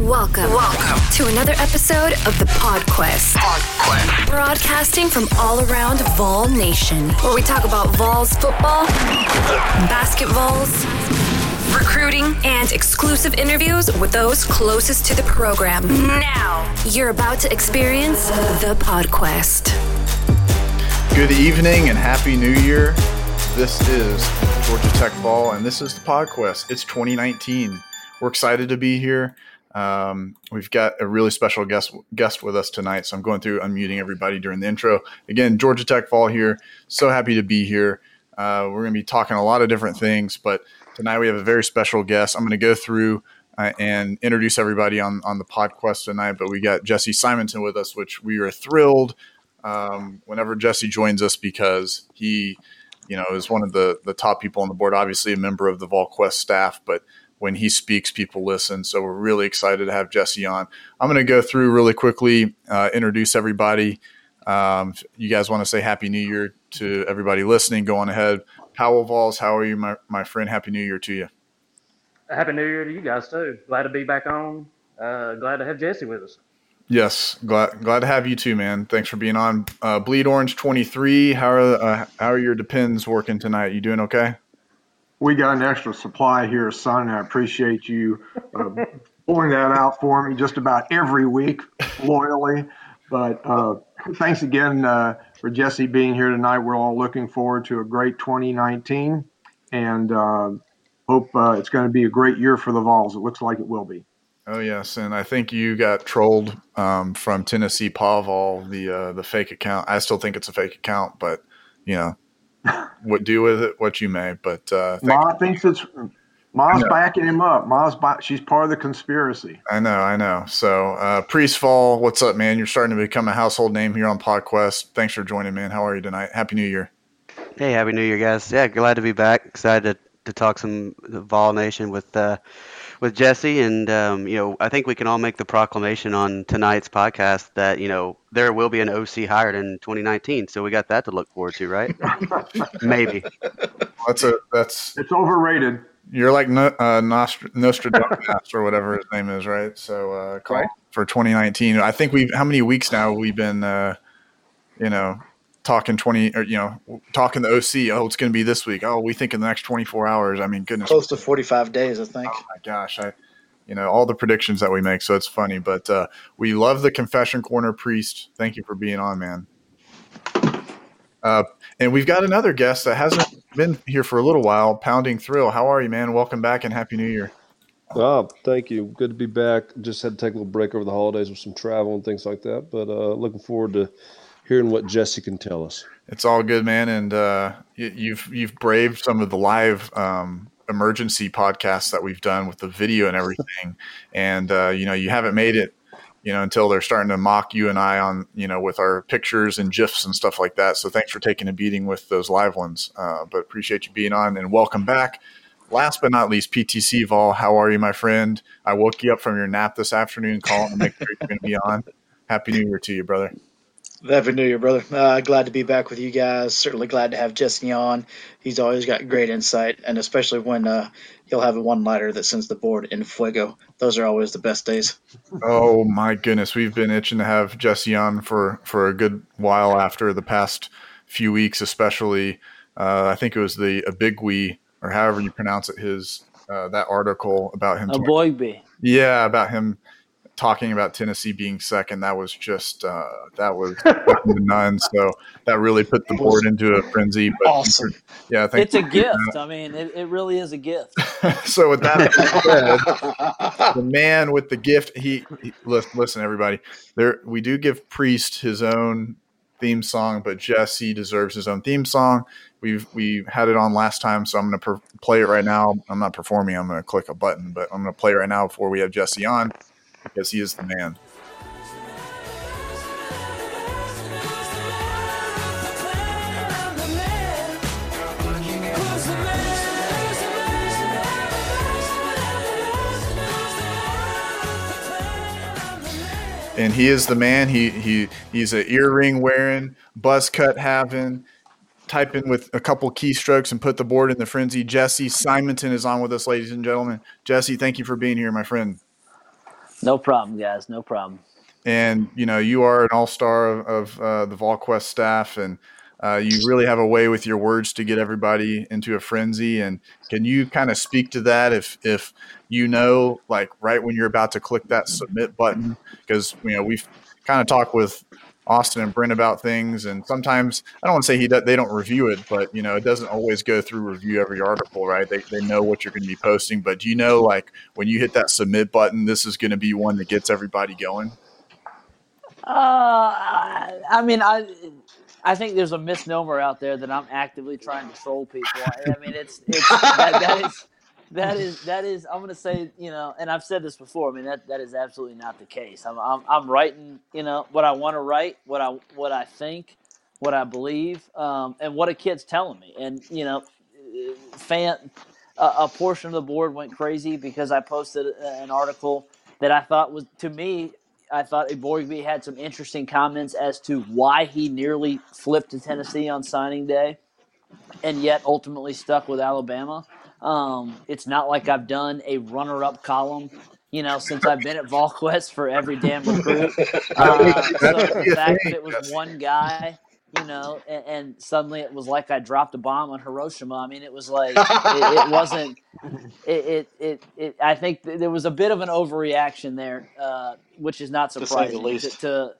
Welcome. Welcome to another episode of the PodQuest. PodQuest. Broadcasting from all around Vol Nation, where we talk about Vols football, basketballs, recruiting, and exclusive interviews with those closest to the program. Now, you're about to experience the PodQuest. Good evening and happy new year. This is Georgia Tech Vol, and this is the PodQuest. It's 2019. We're excited to be here. Um, we've got a really special guest guest with us tonight, so I'm going through unmuting everybody during the intro. Again, Georgia Tech Vol here. So happy to be here. Uh, we're going to be talking a lot of different things, but tonight we have a very special guest. I'm going to go through uh, and introduce everybody on on the PodQuest tonight. But we got Jesse Simonton with us, which we are thrilled um, whenever Jesse joins us because he, you know, is one of the the top people on the board. Obviously, a member of the VolQuest staff, but when he speaks, people listen. So we're really excited to have Jesse on. I'm going to go through really quickly, uh, introduce everybody. Um, you guys want to say Happy New Year to everybody listening? Go on ahead. Powell Vols, how are you, my, my friend? Happy New Year to you. Happy New Year to you guys too. Glad to be back on. Uh, glad to have Jesse with us. Yes, glad glad to have you too, man. Thanks for being on. Uh, Bleed Orange twenty three. How are uh, how are your depends working tonight? You doing okay? We got an extra supply here, son. I appreciate you uh, pulling that out for me just about every week loyally. But uh, thanks again uh, for Jesse being here tonight. We're all looking forward to a great 2019 and uh, hope uh, it's going to be a great year for the Vols. It looks like it will be. Oh yes, and I think you got trolled um, from Tennessee Paul the uh, the fake account. I still think it's a fake account, but you know what do with it what you may. But uh, Ma thinks it's Ma's backing him up. Ma's she's part of the conspiracy. I know, I know. So uh, Priest Vol, what's up, man? You're starting to become a household name here on PodQuest. Thanks for joining, man. How are you tonight? Happy New Year. Hey, happy New Year, guys. Yeah, glad to be back. Excited to, to talk some Vol Nation with uh, with Jesse, and um, you know, I think we can all make the proclamation on tonight's podcast that you know there will be an OC hired in 2019. So we got that to look forward to, right? Maybe. That's a that's it's overrated. You're like no, uh, Nostr- Nostradamus or whatever his name is, right? So uh, right. for 2019, I think we've how many weeks now we've been, uh, you know, talking 20 or you know talking the OC. Oh, it's going to be this week. Oh, we think in the next 24 hours. I mean, goodness, close to 45 days, I think. Oh my gosh, I you know all the predictions that we make. So it's funny, but uh, we love the confession corner priest. Thank you for being on, man. Uh, and we've got another guest that hasn't been here for a little while. Pounding Thrill, how are you, man? Welcome back and happy New Year. Oh, thank you. Good to be back. Just had to take a little break over the holidays with some travel and things like that. But uh, looking forward to hearing what Jesse can tell us. It's all good, man. And uh, you, you've you've braved some of the live um, emergency podcasts that we've done with the video and everything. and uh, you know, you haven't made it you know, until they're starting to mock you and I on, you know, with our pictures and GIFs and stuff like that. So thanks for taking a beating with those live ones. Uh, but appreciate you being on and welcome back. Last but not least, PTC Vol, how are you, my friend? I woke you up from your nap this afternoon, calling to make sure you're going to be on. Happy New Year to you, brother. Happy New Year, brother. Uh, glad to be back with you guys. Certainly glad to have Jesse on. He's always got great insight, and especially when uh, he'll have a one lighter that sends the board in fuego. Those are always the best days. Oh my goodness, we've been itching to have Jesse on for for a good while after the past few weeks, especially. Uh, I think it was the Abigui or however you pronounce it. His uh, that article about him. Eboigbe. Yeah, about him talking about Tennessee being second, that was just uh, that was none. So that really put the board into a frenzy. But awesome. Yeah, it's a gift. I mean, it, it really is a gift. so with that said, the man with the gift, he, he listen, everybody. There, we do give Priest his own theme song, but Jesse deserves his own theme song. We've we had it on last time, so I'm going to per- play it right now. I'm not performing. I'm going to click a button, but I'm going to play it right now before we have Jesse on because he is the man. and he is the man. He he he's an earring wearing, buzz cut having, type in with a couple keystrokes and put the board in the frenzy. Jesse Simonton is on with us, ladies and gentlemen. Jesse, thank you for being here, my friend. No problem, guys. No problem. And you know, you are an all-star of, of uh, the VolQuest staff, and uh, you really have a way with your words to get everybody into a frenzy. And can you kind of speak to that if if you know, like right when you're about to click that submit button, because you know we've kind of talked with Austin and Brent about things, and sometimes I don't want to say he they don't review it, but you know it doesn't always go through review every article, right? They they know what you're going to be posting, but do you know like when you hit that submit button, this is going to be one that gets everybody going? Uh, I mean, I I think there's a misnomer out there that I'm actively trying to troll people. I mean, it's it's that, that is that is that is I'm gonna say you know, and I've said this before. I mean that that is absolutely not the case. I'm I'm, I'm writing you know what I want to write, what I what I think, what I believe, um, and what a kid's telling me. And you know, fan a, a portion of the board went crazy because I posted an article that I thought was to me I thought Eboigbe had some interesting comments as to why he nearly flipped to Tennessee on signing day and yet ultimately stuck with Alabama. Um, it's not like I've done a runner-up column, you know, since I've been at VolQuest for every damn recruit. Uh, so the fact that it was one guy, you know, and, and, suddenly it was like I dropped a bomb on Hiroshima. I mean, it was like it, it wasn't. It, it, it it I think there was a bit of an overreaction there, uh, which is not surprising to, to,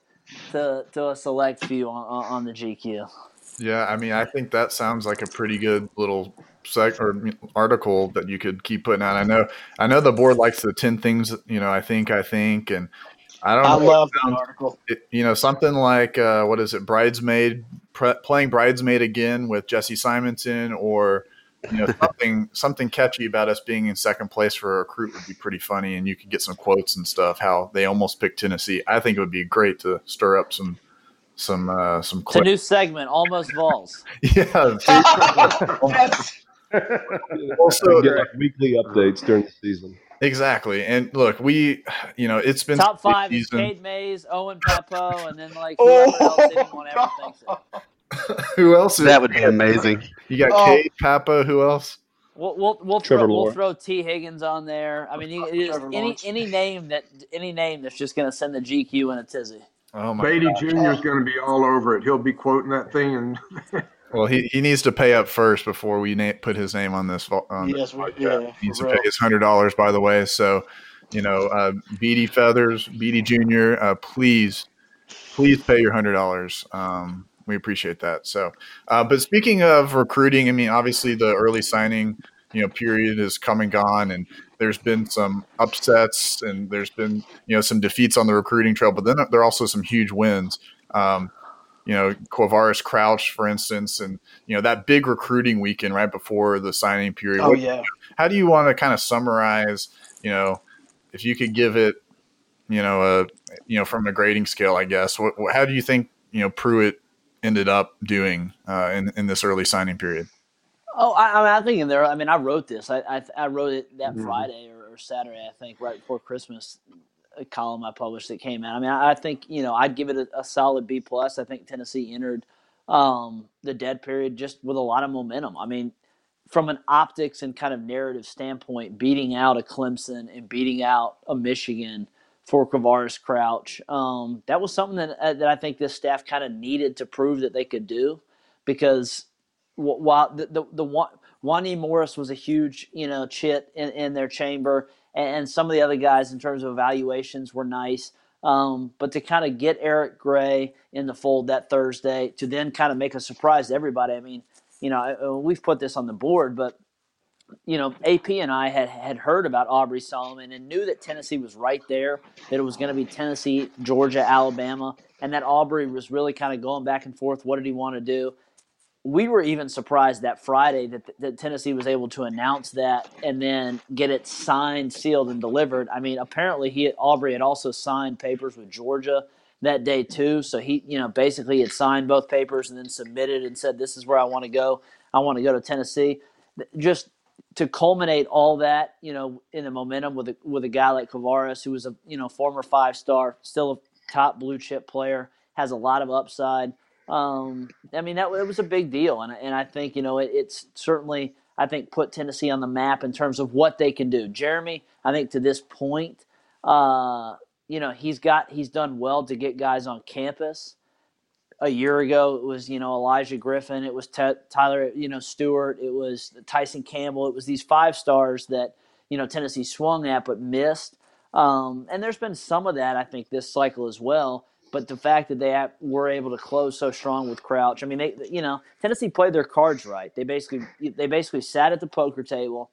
to to a select few on, on the GQ. Yeah, I mean, I think that sounds like a pretty good little sec or article that you could keep putting out. I know, I know the board likes the ten things. You know, I think, I think, and I don't. I know love that article. It, you know, something like uh, what is it? Bridesmaid pre- playing bridesmaid again with Jesse Simonton, or you know, something something catchy about us being in second place for a recruit would be pretty funny, and you could get some quotes and stuff. How they almost picked Tennessee. I think it would be great to stir up some some uh, some. It's a new segment, almost Vols. yeah. also, get like weekly updates during the season. Exactly, and look, we, you know, it's been top five is Cade Mays, Owen Pappoe, and then like oh, whoever oh, else anyone ever thinks it. Who else? Is, that would be amazing. You got oh. Cade Pappoe. Who else? We'll we'll we'll throw, we'll throw Tee Higgins on there. I mean, you, any any name that any name that's just going to send the GQ in a tizzy. Oh my Beatty Jr. is going to be all over it. He'll be quoting that thing and. Well, he, he needs to pay up first before we na- put his name on this. On yes, we, yeah, he needs to pay his hundred dollars. By the way, so you know, uh, Beattie Feathers, Beatty Junior, uh, please, please pay your hundred dollars. Um, we appreciate that. So, uh, but speaking of recruiting, I mean, obviously the early signing, you know, period is come and gone, and there's been some upsets, and there's been you know some defeats on the recruiting trail, but then there are also some huge wins. Um, you know, Quavaris Crouch, for instance, and you know that big recruiting weekend right before the signing period. Oh yeah. How do you want to kind of summarize? You know, if you could give it, you know, a you know from a grading scale, I guess. What, how do you think you know Pruitt ended up doing uh, in in this early signing period? Oh, I, I mean, I think in there. I mean, I wrote this. I I, I wrote it that mm-hmm. Friday or, or Saturday, I think, right before Christmas a column I published that came out. I mean, I, I think you know I'd give it a, a, solid B plus. I think Tennessee entered um, the dead period just with a lot of momentum. I mean, from an optics and kind of narrative standpoint, beating out a Clemson and beating out a Michigan for Quavaris Crouch, um, that was something that uh, that I think this staff kind of needed to prove that they could do, because while the the, the one. Wanya Morris was a huge, you know, chit in, in their chamber and some of the other guys in terms of evaluations were nice. Um, but to kind of get Eric Gray in the fold that Thursday, to then kind of make a surprise to everybody. I mean, you know, we've put this on the board, but you know, AP and I had had heard about Aubrey Solomon and knew that Tennessee was right there. That it was going to be Tennessee, Georgia, Alabama, and that Aubrey was really kind of going back and forth. What did he want to do? We were even surprised that Friday that, that Tennessee was able to announce that and then get it signed, sealed, and delivered. I mean, apparently he Aubrey had also signed papers with Georgia that day too. So he, you know, basically had signed both papers and then submitted and said, "This is where I want to go. I want to go to Tennessee." Just to culminate all that, you know, in the momentum with a, with a guy like Quavaris, who was a you know former five star, still a top blue chip player, has a lot of upside um, I mean, that it was a big deal, and and I think you know it, it's certainly I think put Tennessee on the map in terms of what they can do. Jeremy, I think to this point, uh, you know, he's got he's done well to get guys on campus. A year ago, it was you know Elijah Griffin, it was T- Tyler you know Stewart, it was Tyson Campbell, it was these five stars that you know Tennessee swung at but missed. Um, and there's been some of that I think this cycle as well. But the fact that they were able to close so strong with Crouch, I mean, they you know Tennessee played their cards right. They basically they basically sat at the poker table,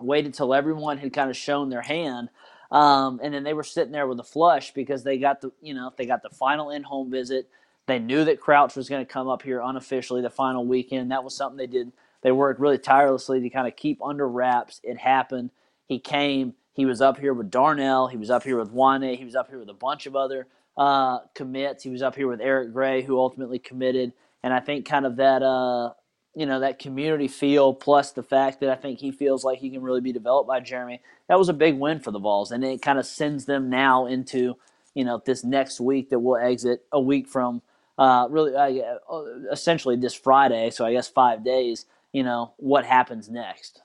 waited till everyone had kind of shown their hand, um, and then they were sitting there with a flush because they got the you know they got the final in home visit. They knew that Crouch was going to come up here unofficially the final weekend. That was something they did. They worked really tirelessly to kind of keep under wraps. It happened. He came. He was up here with Darnell. He was up here with Wanya. He was up here with a bunch of other uh, commits. He was up here with Eric Gray, who ultimately committed. And I think kind of that uh, you know that community feel plus the fact that I think he feels like he can really be developed by Jeremy. That was a big win for the Vols, and it kind of sends them now into you know this next week that we'll exit a week from uh, really uh, essentially this Friday. So I guess five days. You know what happens next.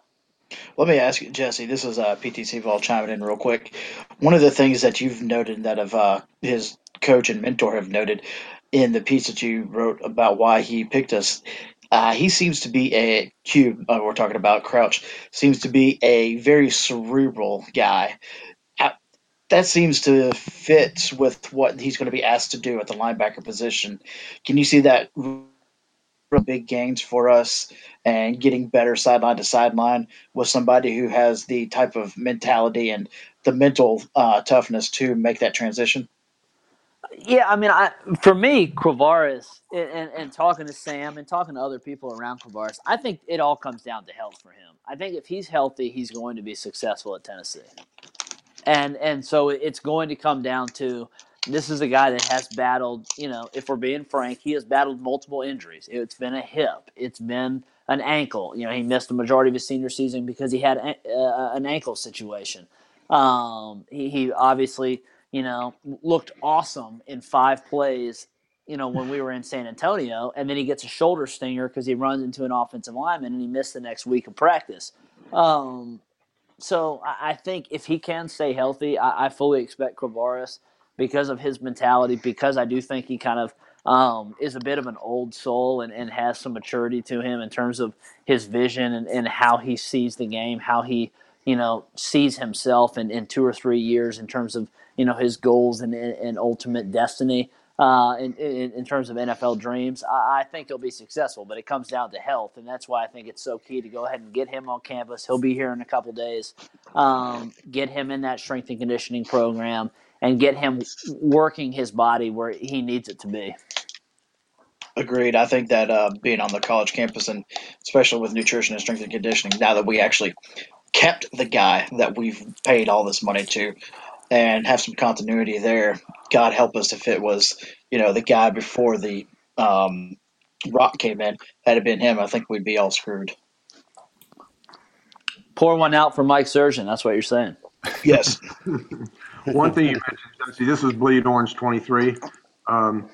Let me ask you, Jesse. This is uh, PTC Vol chiming in real quick. One of the things that you've noted that of uh, his coach and mentor have noted in the piece that you wrote about why he picked us uh, he seems to be a cube. Uh, we're talking about Crouch. Seems to be a very cerebral guy. That seems to fit with what he's going to be asked to do at the linebacker position. Can you see that big gains for us and getting better sideline to sideline with somebody who has the type of mentality and the mental uh, toughness to make that transition? Yeah, I mean, I for me, Quavaris and, and, talking to Sam and talking to other people around Quavaris, I think it all comes down to health for him. I think if he's healthy, he's going to be successful at Tennessee, and and so it's going to come down to this is a guy that has battled. You know, if we're being frank, he has battled multiple injuries. It's been a hip, it's been an ankle. You know, he missed the majority of his senior season because he had a, uh, an ankle situation. Um, he, he obviously you know, looked awesome in five plays, you know, when we were in San Antonio. And then he gets a shoulder stinger because he runs into an offensive lineman and he missed the next week of practice. Um, so I, think if he can stay healthy, I, I fully expect Quavaris because of his mentality, because I do think he kind of um, is a bit of an old soul and, and has some maturity to him in terms of his vision and, and how he sees the game, how he, you know, sees himself in, in two or three years in terms of you know his goals and, and ultimate destiny uh, in, in, terms of NFL dreams. I, I, think he'll be successful, but it comes down to health, and that's why I think it's so key to go ahead and get him on campus. He'll be here in a couple days. Um, get him in that strength and conditioning program, and get him working his body where he needs it to be. Agreed. I think that uh, being on the college campus and especially with nutrition and strength and conditioning, now that we actually kept the guy that we've paid all this money to, and have some continuity there. God help us if it was, you know, the guy before the um, Rock came in. Had it been him, I think we'd be all screwed. Pour one out for Mike Surgeon. That's what you're saying. Yes. one thing you mentioned, Jesse, this is Bleed Orange 23. Um,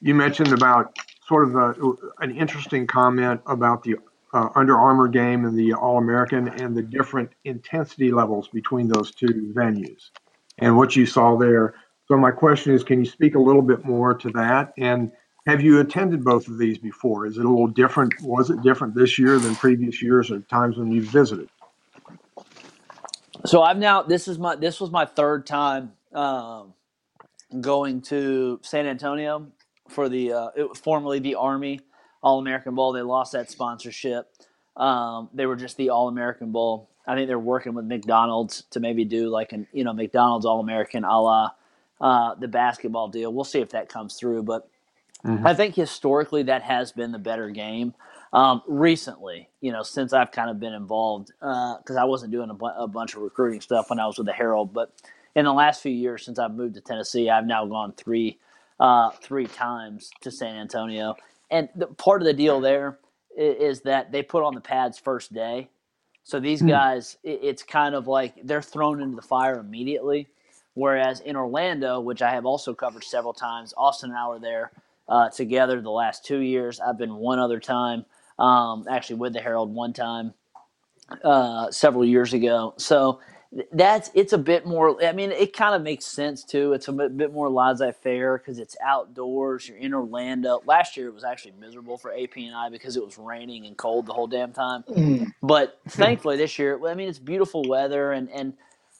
you mentioned about sort of a, an interesting comment about the uh, Under Armour game and the All American and the different intensity levels between those two venues and what you saw there. So my question is, can you speak a little bit more to that? And have you attended both of these before? Is it a little different? Was it different this year than previous years or times when you visited? So I've now this is my this was my third time um, going to San Antonio for the uh, it, was formerly the Army All American Bowl. They lost that sponsorship. Um, they were just the All American Bowl. I think they're working with McDonald's to maybe do like an you know McDonald's All American a la uh, the basketball deal. We'll see if that comes through, but mm-hmm. I think historically that has been the better game. Um, recently, you know, since I've kind of been involved, because uh, I wasn't doing a, bu- a, bunch of recruiting stuff when I was with the Herald, but in the last few years since I've moved to Tennessee, I've now gone three uh, three times to San Antonio, and the, part of the deal there is, is that they put on the pads first day, so these hmm. guys, it's kind of like they're thrown into the fire immediately. Whereas in Orlando, which I have also covered several times, Austin and I were there uh, together the last two years. I've been one other time, um, actually with the Herald one time uh, several years ago. So that's it's a bit more. I mean, it kind of makes sense too. It's a bit, bit more laissez-faire because it's outdoors. You're in Orlando. Last year it was actually miserable for AP and I because it was raining and cold the whole damn time. Mm. But thankfully this year, I mean, it's beautiful weather and and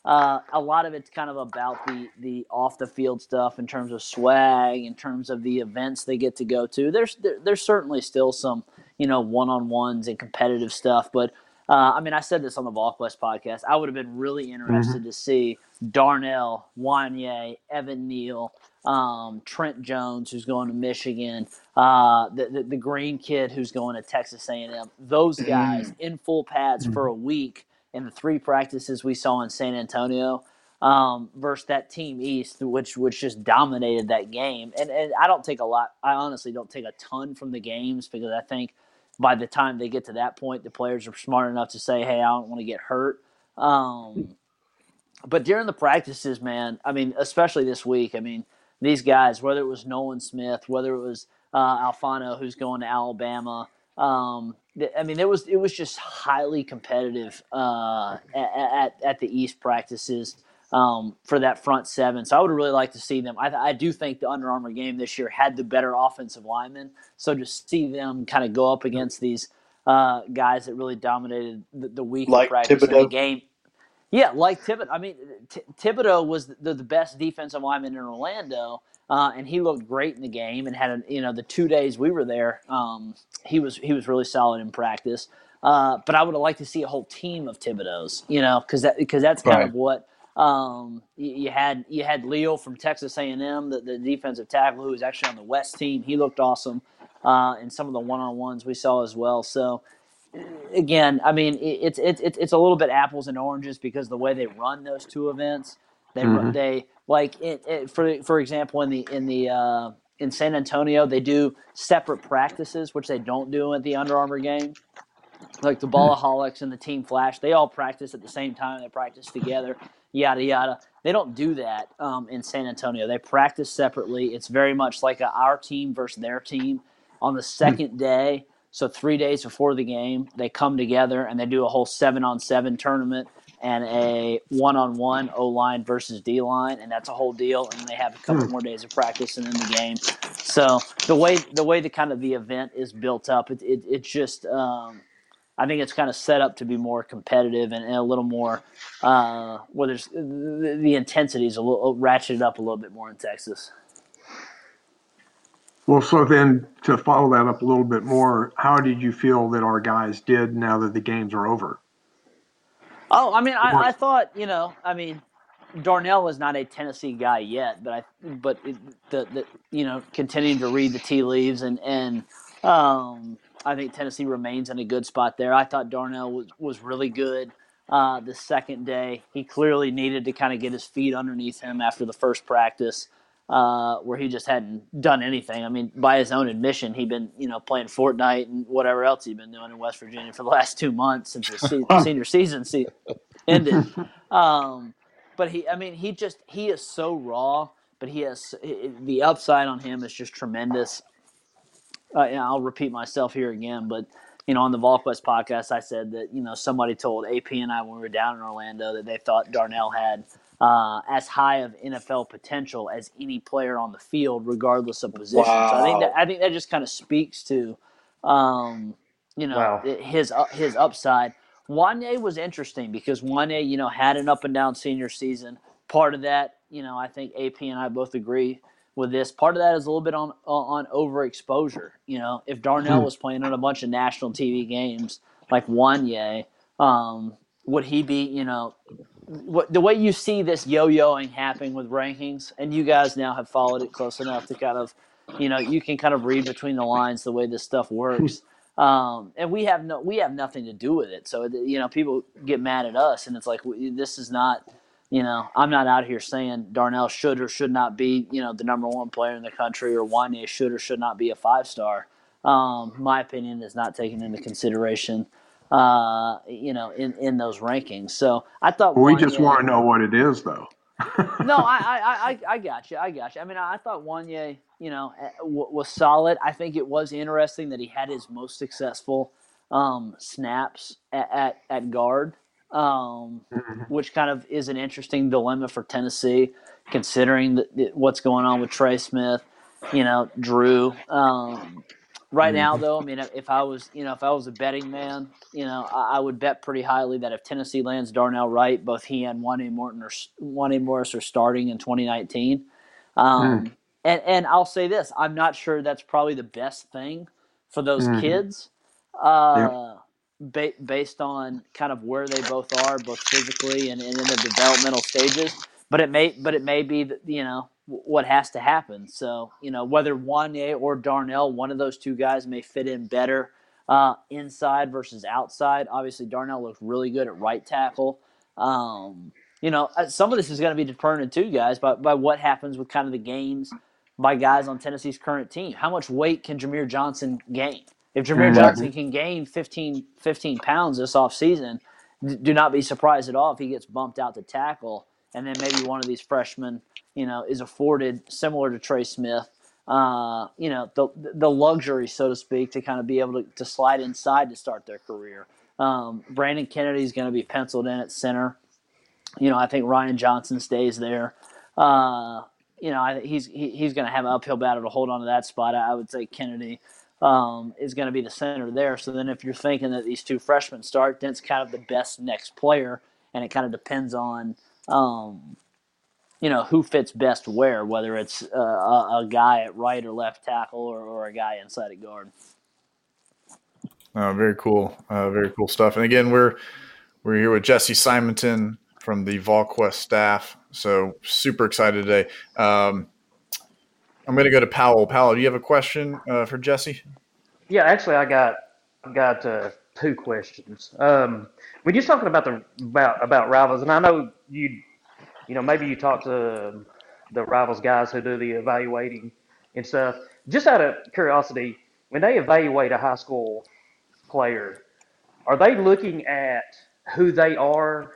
uh, a lot of it's kind of about the the off the field stuff in terms of swag, in terms of the events they get to go to. There's there, there's certainly still some you know one on ones and competitive stuff, but uh, I mean, I said this on the VolQuest podcast. I would have been really interested to see Darnell, Wanya, Evan Neal, um, Trent Jones, who's going to Michigan, uh, the, the the green kid who's going to Texas A&M. Those guys in full pads for a week in the three practices we saw in San Antonio um, versus that team East, which which just dominated that game. And and I don't take a lot. I honestly don't take a ton from the games because I think by the time they get to that point, the players are smart enough to say, "Hey, I don't want to get hurt." Um, but during the practices, man, I mean, especially this week, I mean, these guys, whether it was Nolan Smith, whether it was uh, Alfano, who's going to Alabama, um, th- I mean, it was it was just highly competitive uh, at, at at the East practices um, for that front seven. So I would really like to see them. I, I do think the Under Armour game this year had the better offensive linemen. So to see them kind of go up against these uh, guys that really dominated the, the week Like practice and the game. Yeah, like Thibodeaux. I mean, T- Thibodeaux was the, the best defensive lineman in Orlando, uh, and he looked great in the game. And had a, you know the two days we were there, um, he was he was really solid in practice. Uh, but I would have liked to see a whole team of Thibodeaux, you know, because that because that's kind Right. of what um, you, you had. You had Leo from Texas A and M, the, the defensive tackle who was actually on the West team. He looked awesome uh, in some of the one on ones we saw as well. So again, I mean, it- it's it's it's it's a little bit apples and oranges because the way they run those two events, they run they like it, it, for for example in the in the uh, in San Antonio they do separate practices which they don't do at the Under Armour game. Like the Ballaholics and the Team Flash, they all practice at the same time. They practice together, yada yada. They don't do that um, in San Antonio. They practice separately. It's very much like a, our team versus their team. On the second day, so three days before the game, they come together and they do a whole seven on seven tournament and a one on one O line versus D line, and that's a whole deal. And they have a couple more days of practice and then the game. So the way the way the kind of the event is built up, it, it it's just um, I think it's kind of set up to be more competitive and, and a little more uh, where there's the, the intensity is a little ratcheted up a little bit more in Texas. Well, so then to follow that up a little bit more, how did you feel that our guys did now that the games are over? Oh, I mean, I, I thought you know, I mean, Darnell is not a Tennessee guy yet, but I, but it, the the you know, continuing to read the tea leaves and and um, I think Tennessee remains in a good spot there. I thought Darnell was was really good. Uh, the second day, he clearly needed to kind of get his feet underneath him after the first practice, uh, where he just hadn't done anything. I mean, by his own admission, he'd been you know playing Fortnite and whatever else he'd been doing in West Virginia for the last two months since the se- senior season se- ended. Um, but he, I mean, he just he is so raw, but he has the upside on him is just tremendous. Uh, and I'll repeat myself here again, but you know, on the VolQuest podcast, I said that you know somebody told AP and I when we were down in Orlando that they thought Darnell had uh, as high of NFL potential as any player on the field, regardless of position. So I think that I think that just kind of speaks to, um, you know, Wow. his uh, his upside. Wanya was interesting because Wanya, you know, had an up and down senior season. Part of that, you know, I think AP and I both agree with this. Part of that is a little bit on on overexposure. You know, if Darnell was playing on a bunch of national TV games like Wanya, um, would he be, you know, what, the way you see this yo-yoing happening with rankings, and you guys now have followed it close enough to kind of, you know, you can kind of read between the lines the way this stuff works. Um, and we have no, we have nothing to do with it. So you know, people get mad at us, and it's like we, this is not, you know, I'm not out here saying Darnell should or should not be, you know, the number one player in the country, or Wanya should or should not be a five star. Um, my opinion is not taken into consideration, uh, you know, in, in those rankings. So I thought We just want to know what it is, though. no, I, I, I, I got you. I got you. I mean, I thought Wanya, you know, eh, w- was solid. I think it was interesting that he had his most successful um, snaps at, at, at guard um, mm-hmm. which kind of is an interesting dilemma for Tennessee, considering the, the, what's going on with Trey Smith, you know, Drew. Um, right now, mm-hmm. though, I mean, if I was, you know, if I was a betting man, you know, I, I would bet pretty highly that if Tennessee lands Darnell Wright, both he and Wanya Morton or Wanya Morris are starting in 2019. Um, mm. And and I'll say this: I'm not sure that's probably the best thing for those mm-hmm. kids. Uh, ba- based on kind of where they both are, both physically and, and in the developmental stages. But it may, but it may be that you know what has to happen. So you know whether Wanya or Darnell, one of those two guys may fit in better uh, inside versus outside. Obviously, Darnell looks really good at right tackle. Um, you know, uh, some of this is going to be determined too, guys, by, by what happens with kind of the gains by guys on Tennessee's current team. How much weight can Jahmir Johnson gain? If Jahmir mm-hmm. Johnson can gain 15, 15 pounds this offseason, do not be surprised at all if he gets bumped out to tackle. And then maybe one of these freshmen, you know, is afforded similar to Trey Smith, uh, you know, the the luxury, so to speak, to kind of be able to, to slide inside to start their career. Um, Brandon Kennedy is going to be penciled in at center. You know, I think Ryan Johnson stays there. Uh, you know, I, he's he, he's going to have an uphill battle to hold on to that spot. I, I would say Kennedy um, is going to be the center there. So then, if you're thinking that these two freshmen start, then it's kind of the best next player, and it kind of depends on, um, you know, who fits best where, whether it's uh, a, a, guy at right or left tackle or, or a guy inside at guard. Uh, very cool, uh, very cool stuff. And again, we're we're here with Jesse Simonton from the VolQuest staff. So super excited today. Um, I'm going to go to Powell. Powell, do you have a question uh, for Jesse? Yeah, actually, I got I got uh, two questions. Um, when you're talking about the about about rivals, and I know you, you know, maybe you talk to the rivals guys who do the evaluating and stuff. Just out of curiosity, when they evaluate a high school player, are they looking at who they are,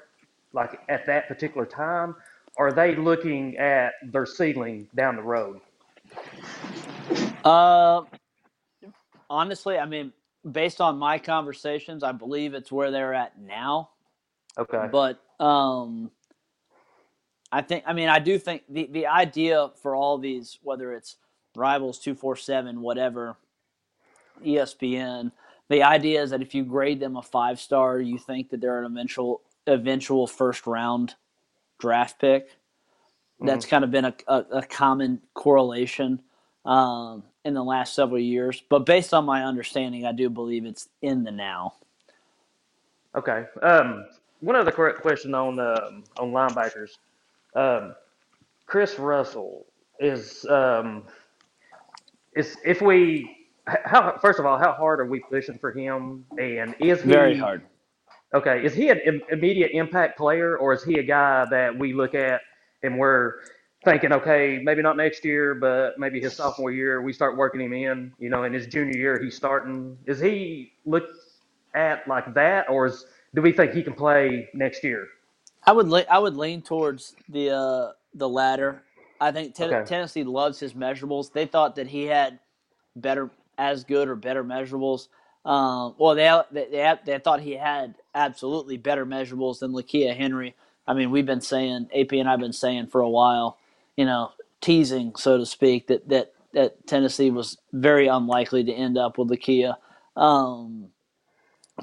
like at that particular time, or are they looking at their ceiling down the road? Uh, honestly, I mean, based on my conversations, I believe it's where they're at now. Okay. But um, I think, I mean, I do think the the idea for all these, whether it's Rivals two four seven, whatever, ESPN, the idea is that if you grade them a five star, you think that they're an eventual eventual first round draft pick. That's mm-hmm. kind of been a, a, a common correlation um, in the last several years. But based on my understanding, I do believe it's in the now. Okay. Um, one other question on um, on linebackers. Um, Chris Russell is um, is if we how first of all how hard are we pushing for him and is he very hard. Okay, is he an immediate impact player or is he a guy that we look at and we're thinking, okay, maybe not next year, but maybe his sophomore year, we start working him in. You know, in his junior year, he's starting. Is he looked at like that, or is do we think he can play next year? I would le- I would lean towards the uh, the latter. I think ten- okay. Tennessee loves his measurables. They thought that he had better, as good or better measurables. Um, well, they, they they thought he had absolutely better measurables than Lakia Henry. I mean, we've been saying AP and I've been saying for a while you know, teasing, so to speak, that that that Tennessee was very unlikely to end up with the Kia. Um,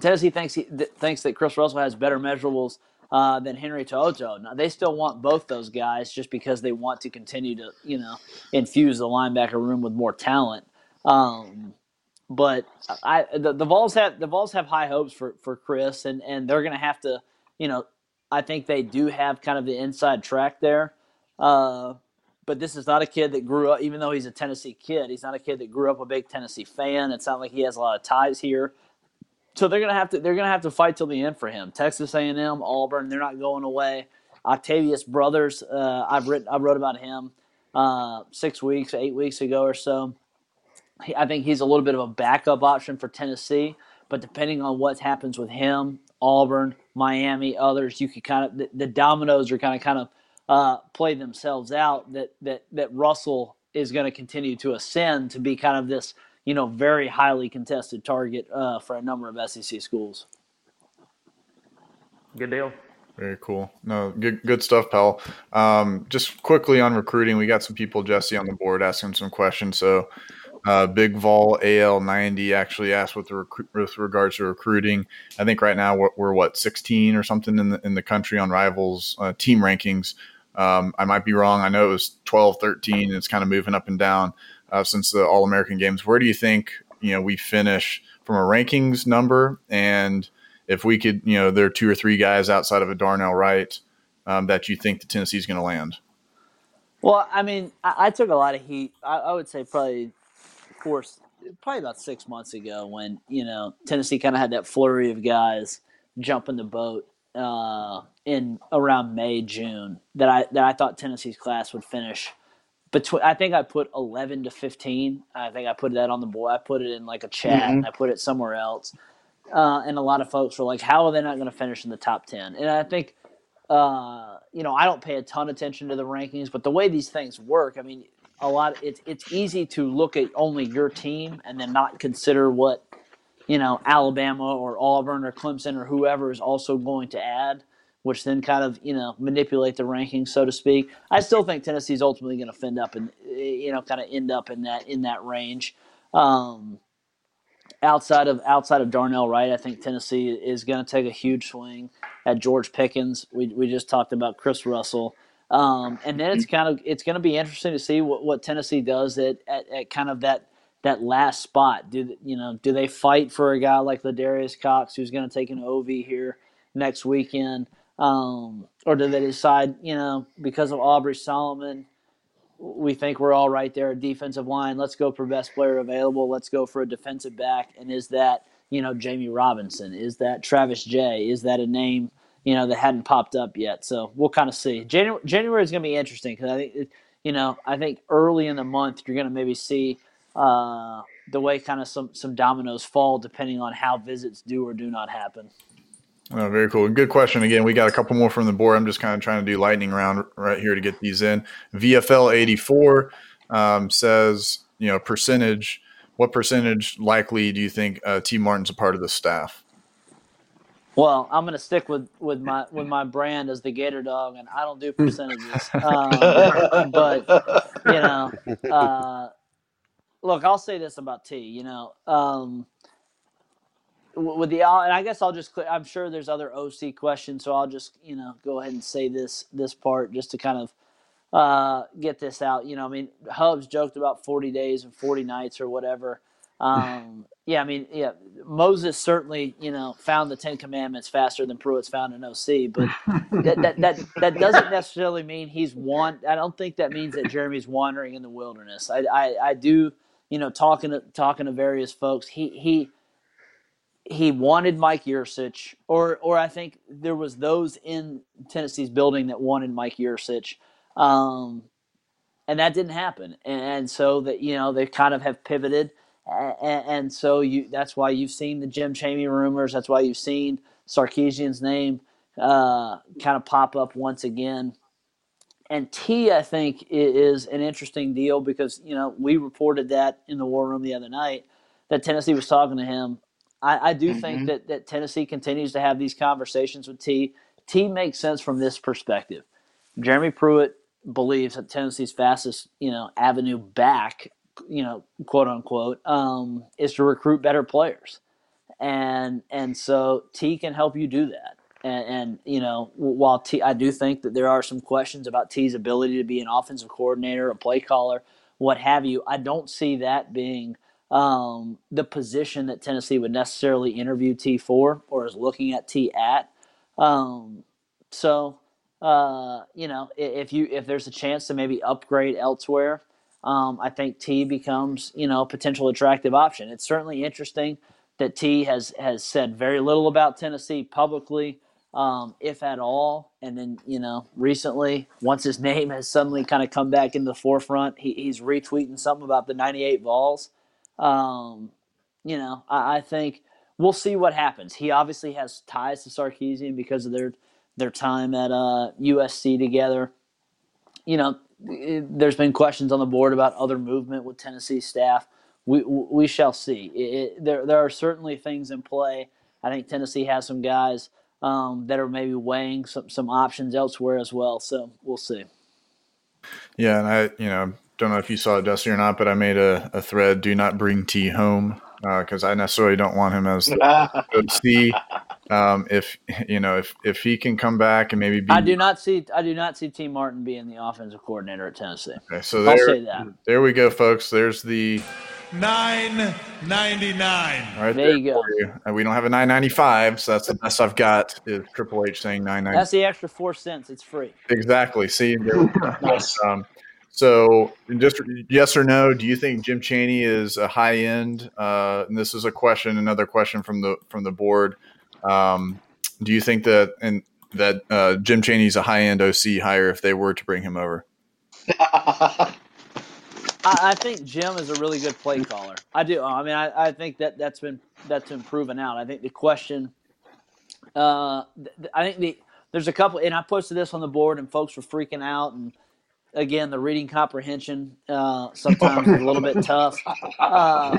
Tennessee thinks he th- thinks that Chris Russell has better measurables uh, than Henry To'oTo'o. Now they still want both those guys just because they want to continue to you know infuse the linebacker room with more talent. Um, but I the, the Vols have the Vols have high hopes for for Chris and and they're going to have to you know I think they do have kind of the inside track there. Uh, but this is not a kid that grew up, even though he's a Tennessee kid, he's not a kid that grew up a big Tennessee fan. It's not like he has a lot of ties here. So they're gonna have to they're gonna have to fight till the end for him. Texas A&M, Auburn, they're not going away. Octavius Brothers, uh, I've written I wrote about him uh, six weeks, eight weeks ago or so. He, I think he's a little bit of a backup option for Tennessee, but depending on what happens with him, Auburn, Miami, others, you could kind of the, the dominoes are kind of kind of uh, play themselves out, that that that Russell is going to continue to ascend to be kind of this you know very highly contested target uh, for a number of SEC schools. Good deal. Very cool. No, good good stuff, pal. Um, just quickly on recruiting, we got some people, Jesse, on the board asking some questions. So, uh, Big Vol AL ninety actually asked with with regards to recruiting. I think right now we're, we're, what sixteen or something in the in the country on Rivals uh, team rankings. Um, I might be wrong. I know it was 12, 13. It's kind of moving up and down uh, since the All American games. Where do you think you know we finish from a rankings number and if we could, you know, there are two or three guys outside of a Darnell Wright um, that you think the Tennessee's going to land? Well, I mean, I, I, took a lot of heat. I, I would say probably, course, probably about six months ago when you know Tennessee kind of had that flurry of guys jumping the boat uh, in around May June that I that I thought Tennessee's class would finish between. I think I put eleven to fifteen. I think I put that on the board. I put it in like a chat. Mm-hmm. I put it somewhere else. Uh, and a lot of folks were like, "How are they not going to finish in the top 10? And I think, uh, you know, I don't pay a ton of attention to the rankings, but the way these things work, I mean, a lot. It's it's easy to look at only your team and then not consider what, you know, Alabama or Auburn or Clemson or whoever is also going to add, which then kind of you know manipulate the rankings, so to speak. I still think Tennessee's ultimately going to end up and you know kind of end up in that in that range. Um, outside of outside of Darnell Wright, I think Tennessee is going to take a huge swing at George Pickens. We we just talked about Chris Russell. Um, and then it's kind of it's going to be interesting to see what, what Tennessee does at, at, at, kind of that that last spot. Do you know do they fight for a guy like Ladarius Cox who's going to take an OV here next weekend, um, or do they decide you know because of Aubrey Solomon we think we're all right there. Defensive line, let's go for best player available. Let's go for a defensive back. And is that you know Jammie Robinson? Is that Travis Jay? Is that a name you know that hadn't popped up yet? So we'll kind of see. January, January is going to be interesting because I think you know I think early in the month you're going to maybe see uh, the way kind of some some dominoes fall depending on how visits do or do not happen. Oh, very cool. Good question. Again, we got a couple more from the board. I'm just kind of trying to do lightning round right here to get these in. VFL 84 um, says, you know, percentage. What percentage likely do you think uh, Tee Martin's a part of the staff? Well, I'm going to stick with, with my with my brand as the Gator Dog, and I don't do percentages. um, but you know, uh, look, I'll say this about T. You know, um, with the and I guess I'll just I'm sure there's other OC questions, so I'll just you know go ahead and say this this part just to kind of uh, get this out. You know, I mean, Hubs joked about 40 days and 40 nights or whatever. Um, yeah, I mean, yeah, Moses certainly you know found the Ten Commandments faster than Pruitt's found an OC, but that, that that that doesn't necessarily mean he's one. I don't think that means that Jeremy's wandering in the wilderness. I I, I do you know talking to talking to various folks. He he he wanted Mike Yurcich, or or I think there was those in Tennessee's building that wanted Mike Yurcich, um, and that didn't happen. And, and, so that you know they kind of have pivoted, and, and, so you that's why you've seen the Jim Chaney rumors. That's why you've seen Sarkisian's name uh, kind of pop up once again. And T, I think, is an interesting deal because you know we reported that in the war room the other night that Tennessee was talking to him I, I do mm-hmm. think that, that Tennessee continues to have these conversations with T. T makes sense from this perspective. Jeremy Pruitt believes that Tennessee's fastest, you know, avenue back, you know, quote unquote, um, is to recruit better players, and and so T can help you do that. And, and, you know, while T, I do think that there are some questions about T's ability to be an offensive coordinator, a play caller, what have you. I don't see that being um, the position that Tennessee would necessarily interview T for or is looking at T at. Um, so, uh, you know, if you if there's a chance to maybe upgrade elsewhere, um, I think T becomes you know a potential attractive option. It's certainly interesting that T has has said very little about Tennessee publicly. Um, if at all. And then, you know, recently, once his name has suddenly kind of come back in the forefront, he, he's retweeting something about the 98 Vols. Um, you know, I, I, think we'll see what happens. He obviously has ties to Sarkisian because of their their time at uh, USC together. You know, there's been questions on the board about other movement with Tennessee staff. We we shall see. It, it, there there are certainly things in play. I think Tennessee has some guys um, that are maybe weighing some some options elsewhere as well. So we'll see. Yeah, and I you know don't know if you saw it, Dusty, or not, but I made a, a thread. Do not bring T home because uh, I necessarily don't want him as the OC. Um, if you know if if he can come back and maybe be, I do not see I do not see Tee Martin being the offensive coordinator at Tennessee. Okay, so there, I'll say that. There we go, folks. There's the nine ninety nine. Right there, there you go. You. We don't have a nine ninety five, so that's the best I've got. Is Triple H saying nine ninety? That's the extra four cents. It's free. Exactly. See, nice. Um, so, just yes or no, do you think Jim Chaney is a high end? Uh, and this is a question, another question from the from the board. Um, do you think that and that uh, Jim Chaney's a high end OC hire if they were to bring him over? I, think Jim is a really good play caller. I do. I mean, I, I think that that's been that's been proven out. I think the question, uh, I think the there's a couple, and I posted this on the board, and folks were freaking out and again, the reading comprehension uh, sometimes is a little bit tough. Uh,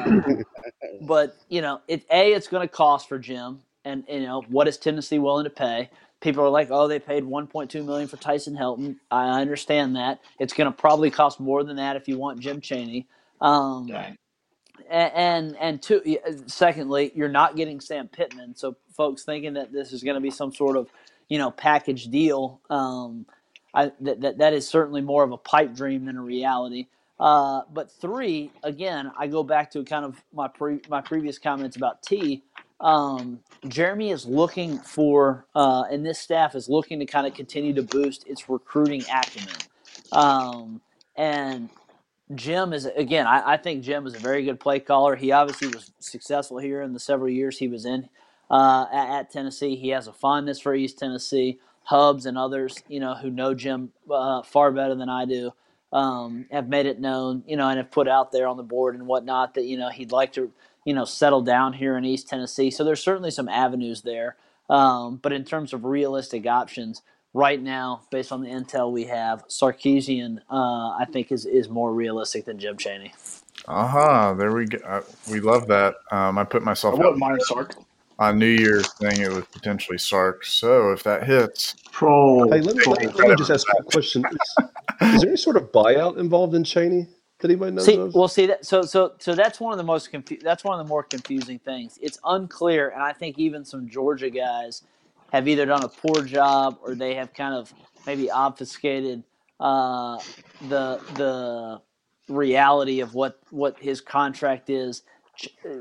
but you know, it a it's going to cost for Jim, and you know what is Tennessee willing to pay? People are like, oh, they paid 1.2 million for Tyson Helton. I understand that. It's going to probably cost more than that if you want Jim Chaney. Um, and, and and two, secondly, you're not getting Sam Pittman. So folks thinking that this is going to be some sort of you know package deal. Um, I, that, that, that is certainly more of a pipe dream than a reality. Uh, but three, again, I go back to kind of my pre, my previous comments about T. Um, Jeremy is looking for, uh, and this staff is looking to kind of continue to boost its recruiting acumen. Um, and Jim is again, I, I, think Jim is a very good play caller. He obviously was successful here in the several years he was in uh, at, at Tennessee. He has a fondness for East Tennessee. Hubs and others, you know, who know Jim uh, far better than I do, um, have made it known, you know, and have put out there on the board and whatnot that you know he'd like to, you know, settle down here in East Tennessee. So there's certainly some avenues there, um, but in terms of realistic options, right now, based on the intel we have, Sarkisian, uh, I think is is more realistic than Jim Chaney. Aha, uh-huh, there we go. Uh, we love that. Um, I put myself. I wouldn't mind Sark on New Year's thing, it was potentially Sark. So if that hits, troll. Hey, let me, let, let me just ask a question: is, is, there any sort of buyout involved in Chaney that anybody knows see, of? Well, see that. So, so, so that's one of the most confu- That's one of the more confusing things. It's unclear, and I think even some Georgia guys have either done a poor job or they have kind of maybe obfuscated uh, the the reality of what what his contract is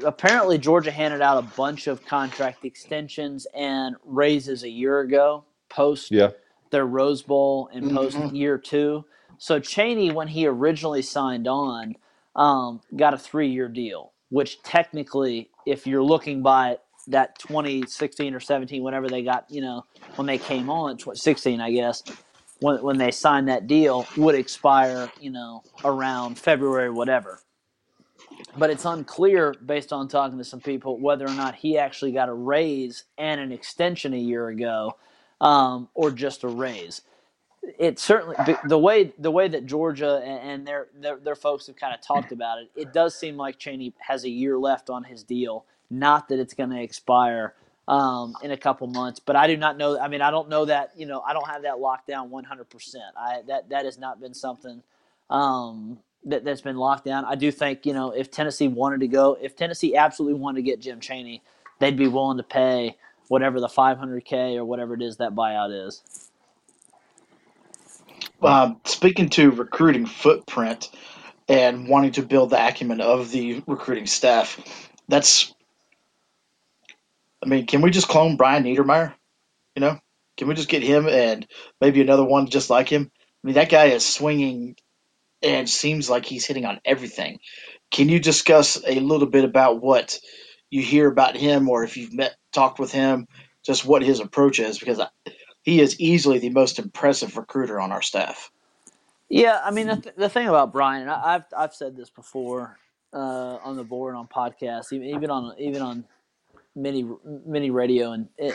apparently Georgia handed out a bunch of contract extensions and raises a year ago post yeah. their Rose Bowl and post mm-hmm. year two. So Chaney, when he originally signed on, um, got a three year deal, which technically, if you're looking by that 2016 or 17, whenever they got, you know, when they came on, 16, I guess, when, when they signed that deal, would expire, you know, around February, whatever. But it's unclear based on talking to some people whether or not he actually got a raise and an extension a year ago um, or just a raise it certainly the way the way that Georgia and their, their their folks have kind of talked about it it does seem like Chaney has a year left on his deal not that it's going to expire um, in a couple months but I do not know I mean I don't know that you know I don't have that locked down 100% I that that has not been something um, that, that's been locked down. I do think, you know, if Tennessee wanted to go, if Tennessee absolutely wanted to get Jim Chaney, they'd be willing to pay whatever the 500K or whatever it is that buyout is. Um, speaking to recruiting footprint and wanting to build the acumen of the recruiting staff, that's, I mean, can we just clone Brian Niedermeyer? You know, can we just get him and maybe another one just like him? I mean, that guy is swinging and seems like he's hitting on everything. Can you discuss a little bit about what you hear about him, or if you've met talked with him, just what his approach is? Because he is easily the most impressive recruiter on our staff. Yeah, I mean the, th- the thing about Brian, I, have I've said this before uh, on the board on podcasts, even even on even on many many radio and, and,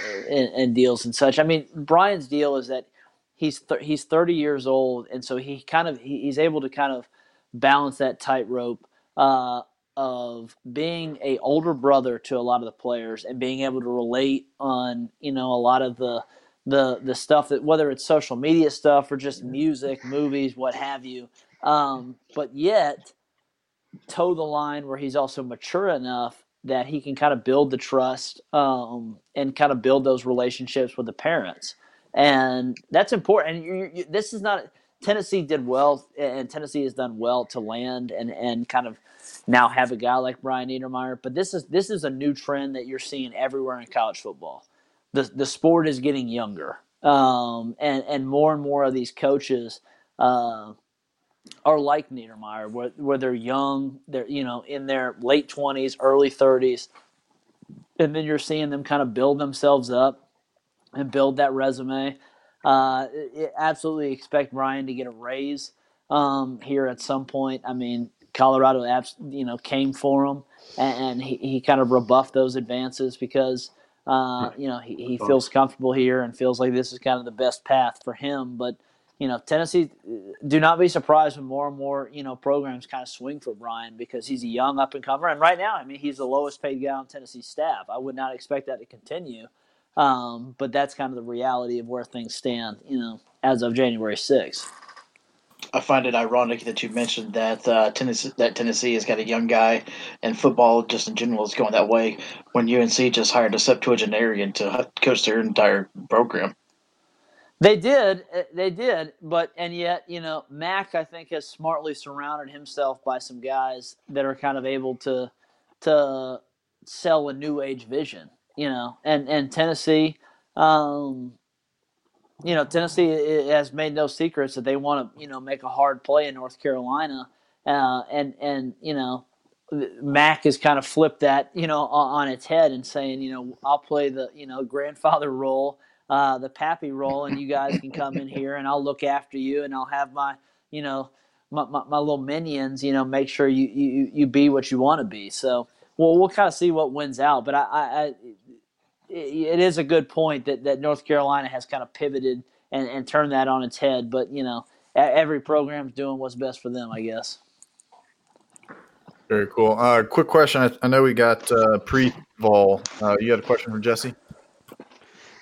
and deals and such. I mean, Brian's deal is that he's th- he's 30 years old, and so he kind of he, he's able to kind of balance that tightrope uh, of being a older brother to a lot of the players and being able to relate on you know a lot of the the the stuff that whether it's social media stuff or just music, movies, what have you. Um, but yet toe the line where he's also mature enough that he can kind of build the trust um, and kind of build those relationships with the parents, and that's important. And you, you, this is not Tennessee did well, and Tennessee has done well to land and and kind of now have a guy like Brian Niedermeyer. But this is this is a new trend that you're seeing everywhere in college football. The the sport is getting younger, um, and and more and more of these coaches. Uh, are like Niedermeyer, where, where they're young, they're you know in their late twenties, early thirties, and then you're seeing them kind of build themselves up and build that resume. Uh, it, absolutely expect Brian to get a raise um, here at some point. I mean, Colorado, abs- you know, came for him, and, and he, he kind of rebuffed those advances because uh, you know he, he feels comfortable here and feels like this is kind of the best path for him, but you know, Tennessee, do not be surprised when more and more, you know, programs kind of swing for Brian because he's a young up and comer. And right now, I mean, he's the lowest paid guy on Tennessee's staff. I would not expect that to continue. Um, but that's kind of the reality of where things stand, you know, as of January 6th. I find it ironic that you mentioned that uh, Tennessee that Tennessee has got a young guy, and football just in general is going that way. When UNC just hired a Septuagenarian to coach their entire program. They did, uh, they did, but and yet, you know, Mack I think has smartly surrounded himself by some guys that are kind of able to to sell a new age vision, you know, and and Tennessee, um, you know, Tennessee has made no secrets that they want to, you know, make a hard play in North Carolina, uh, and and you know, Mack has kind of flipped that, you know, on its head and saying, you know, I'll play the, you know, grandfather role uh, the pappy role, and you guys can come in here, and I'll look after you, and I'll have my, you know, my, my, my little minions, you know, make sure you you, you be what you want to be. So, well, we'll kind of see what wins out. But I, I, I it is a good point that, that North Carolina has kind of pivoted and, and turned that on its head. But you know, every program's doing what's best for them, I guess. Very cool. Uh, quick question. I, I know we got uh, Priest Vol. Uh, you had a question for Jesse?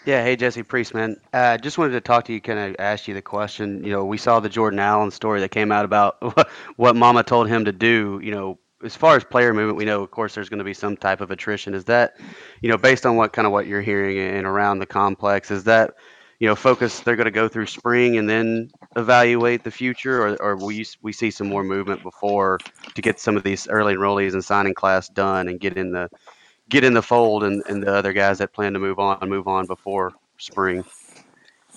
Yeah, hey Jesse Priestman. Uh, just wanted to talk to you, kind of ask you the question. You know, we saw the Jordan Allen story that came out about what Mama told him to do. You know, as far as player movement, we know, of course, there's going to be some type of attrition. Is that, you know, based on what kind of what you're hearing and around the complex, is that, you know, focus they're going to go through spring and then evaluate the future, or, or will you, we see some more movement before to get some of these early enrollees and signing class done and get in the get in the fold and, and the other guys that plan to move on move on before spring?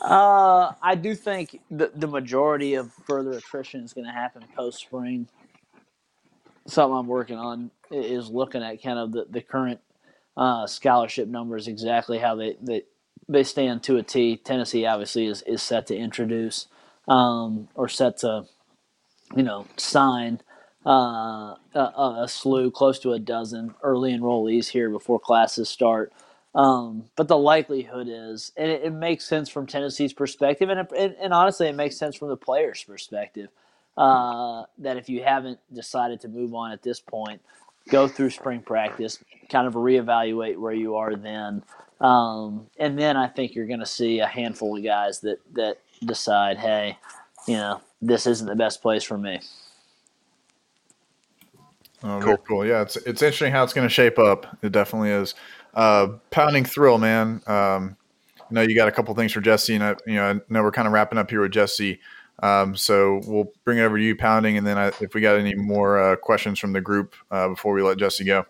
Uh, I do think the, the majority of further attrition is going to happen post spring. Something I'm working on is looking at kind of the, the current uh, scholarship numbers, exactly how they, they, they stand to a T. Tennessee obviously is, is set to introduce um, or set to, you know, sign uh, a, a, slew, close to a dozen early enrollees here before classes start. Um, but the likelihood is, and it, it, makes sense from Tennessee's perspective, and, it, and honestly, it makes sense from the players' perspective. Uh, that if you haven't decided to move on at this point, go through spring practice, kind of reevaluate where you are then, um, and then I think you're going to see a handful of guys that that decide, hey, you know, this isn't the best place for me. Oh, cool. cool. Yeah, it's it's interesting how it's going to shape up. It definitely is. Uh, pounding thrill, man. Um, I know you got a couple things for Jesse, and I, you know, I know we're kind of wrapping up here with Jesse. Um, so we'll bring it over to you, pounding, and then I, if we got any more uh, questions from the group uh, before we let Jesse go.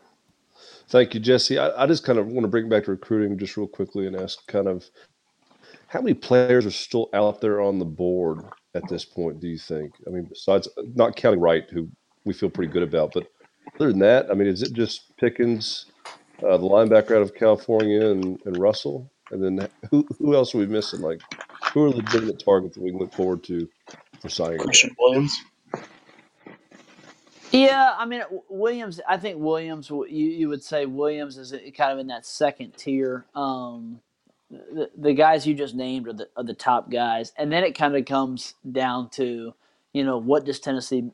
Thank you, Jesse. I, I just kind of want to bring back to recruiting just real quickly and ask kind of how many players are still out there on the board at this point? Do you think? I mean, besides not counting Wright, who we feel pretty good about, but other than that, I mean, is it just Pickens, uh, the linebacker out of California, and, and Russell? And then who, who else are we missing? Like, who are legitimate targets that we can look forward to for signing? Christian Williams. Yeah, I mean Williams. I think Williams. You you would say Williams is kind of in that second tier. Um, the, the guys you just named are the are the top guys, and then it kind of comes down to you know what does Tennessee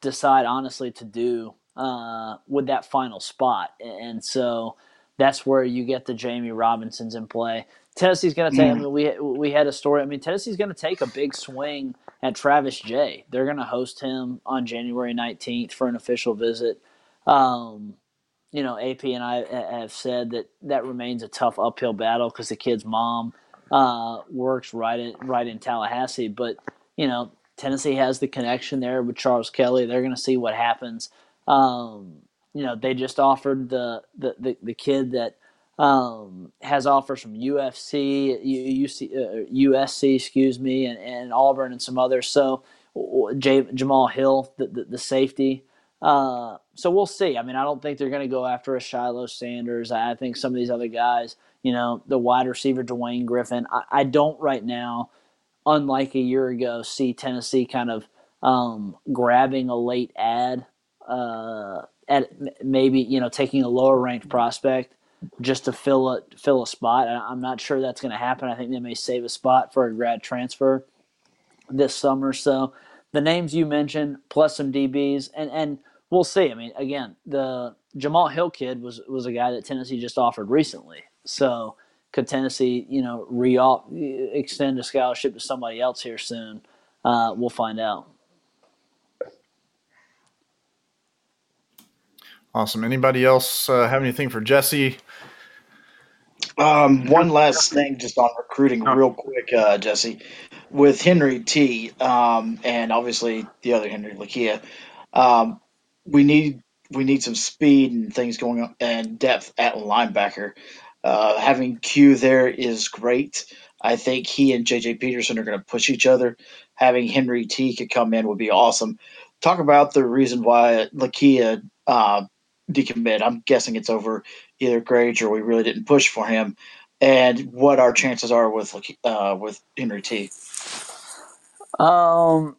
decide honestly to do uh, with that final spot, and so that's where you get the Jamie Robinsons in play. Tennessee's going to take. I mean, we we had a story. I mean, Tennessee's going to take a big swing at Travis Jay. They're going to host him on January nineteenth for an official visit. Um, you know, AP and I have said that that remains a tough uphill battle because the kid's mom uh, works right in right in Tallahassee. But you know, Tennessee has the connection there with Charles Kelly. They're going to see what happens. Um, you know, they just offered the the the, the kid that um, has offers from UFC, UC, uh, USC, excuse me, and, and Auburn and some others. So J, Jamal Hill, the, the, the safety. Uh, so we'll see. I mean, I don't think they're going to go after a Shiloh Sanders. I think some of these other guys, you know, the wide receiver Dwayne Griffin. I, I don't right now, unlike a year ago, see Tennessee kind of um, grabbing a late ad uh, at maybe you know taking a lower ranked prospect just to fill a fill a spot. I'm not sure that's going to happen. I think they may save a spot for a grad transfer this summer. So the names you mentioned, plus some DBs, and and we'll see. I mean, again, the Jamal Hill kid was was a guy that Tennessee just offered recently. So could Tennessee, you know, re extend a scholarship to somebody else here soon? Uh, we'll find out. Awesome. Anybody else uh, have anything for Jesse? Um, one last thing, just on recruiting, real quick, uh, Jesse, with Henry T, um, and obviously the other Henry Lakia, um, we need we need some speed and things going on and depth at linebacker. Uh, having Q there is great. I think he and JJ Peterson are going to push each other. Having Henry T could come in would be awesome. Talk about the reason why Lakia uh, decommit. I'm guessing it's over either grades or we really didn't push for him. And what our chances are with uh, with Henry T. Um,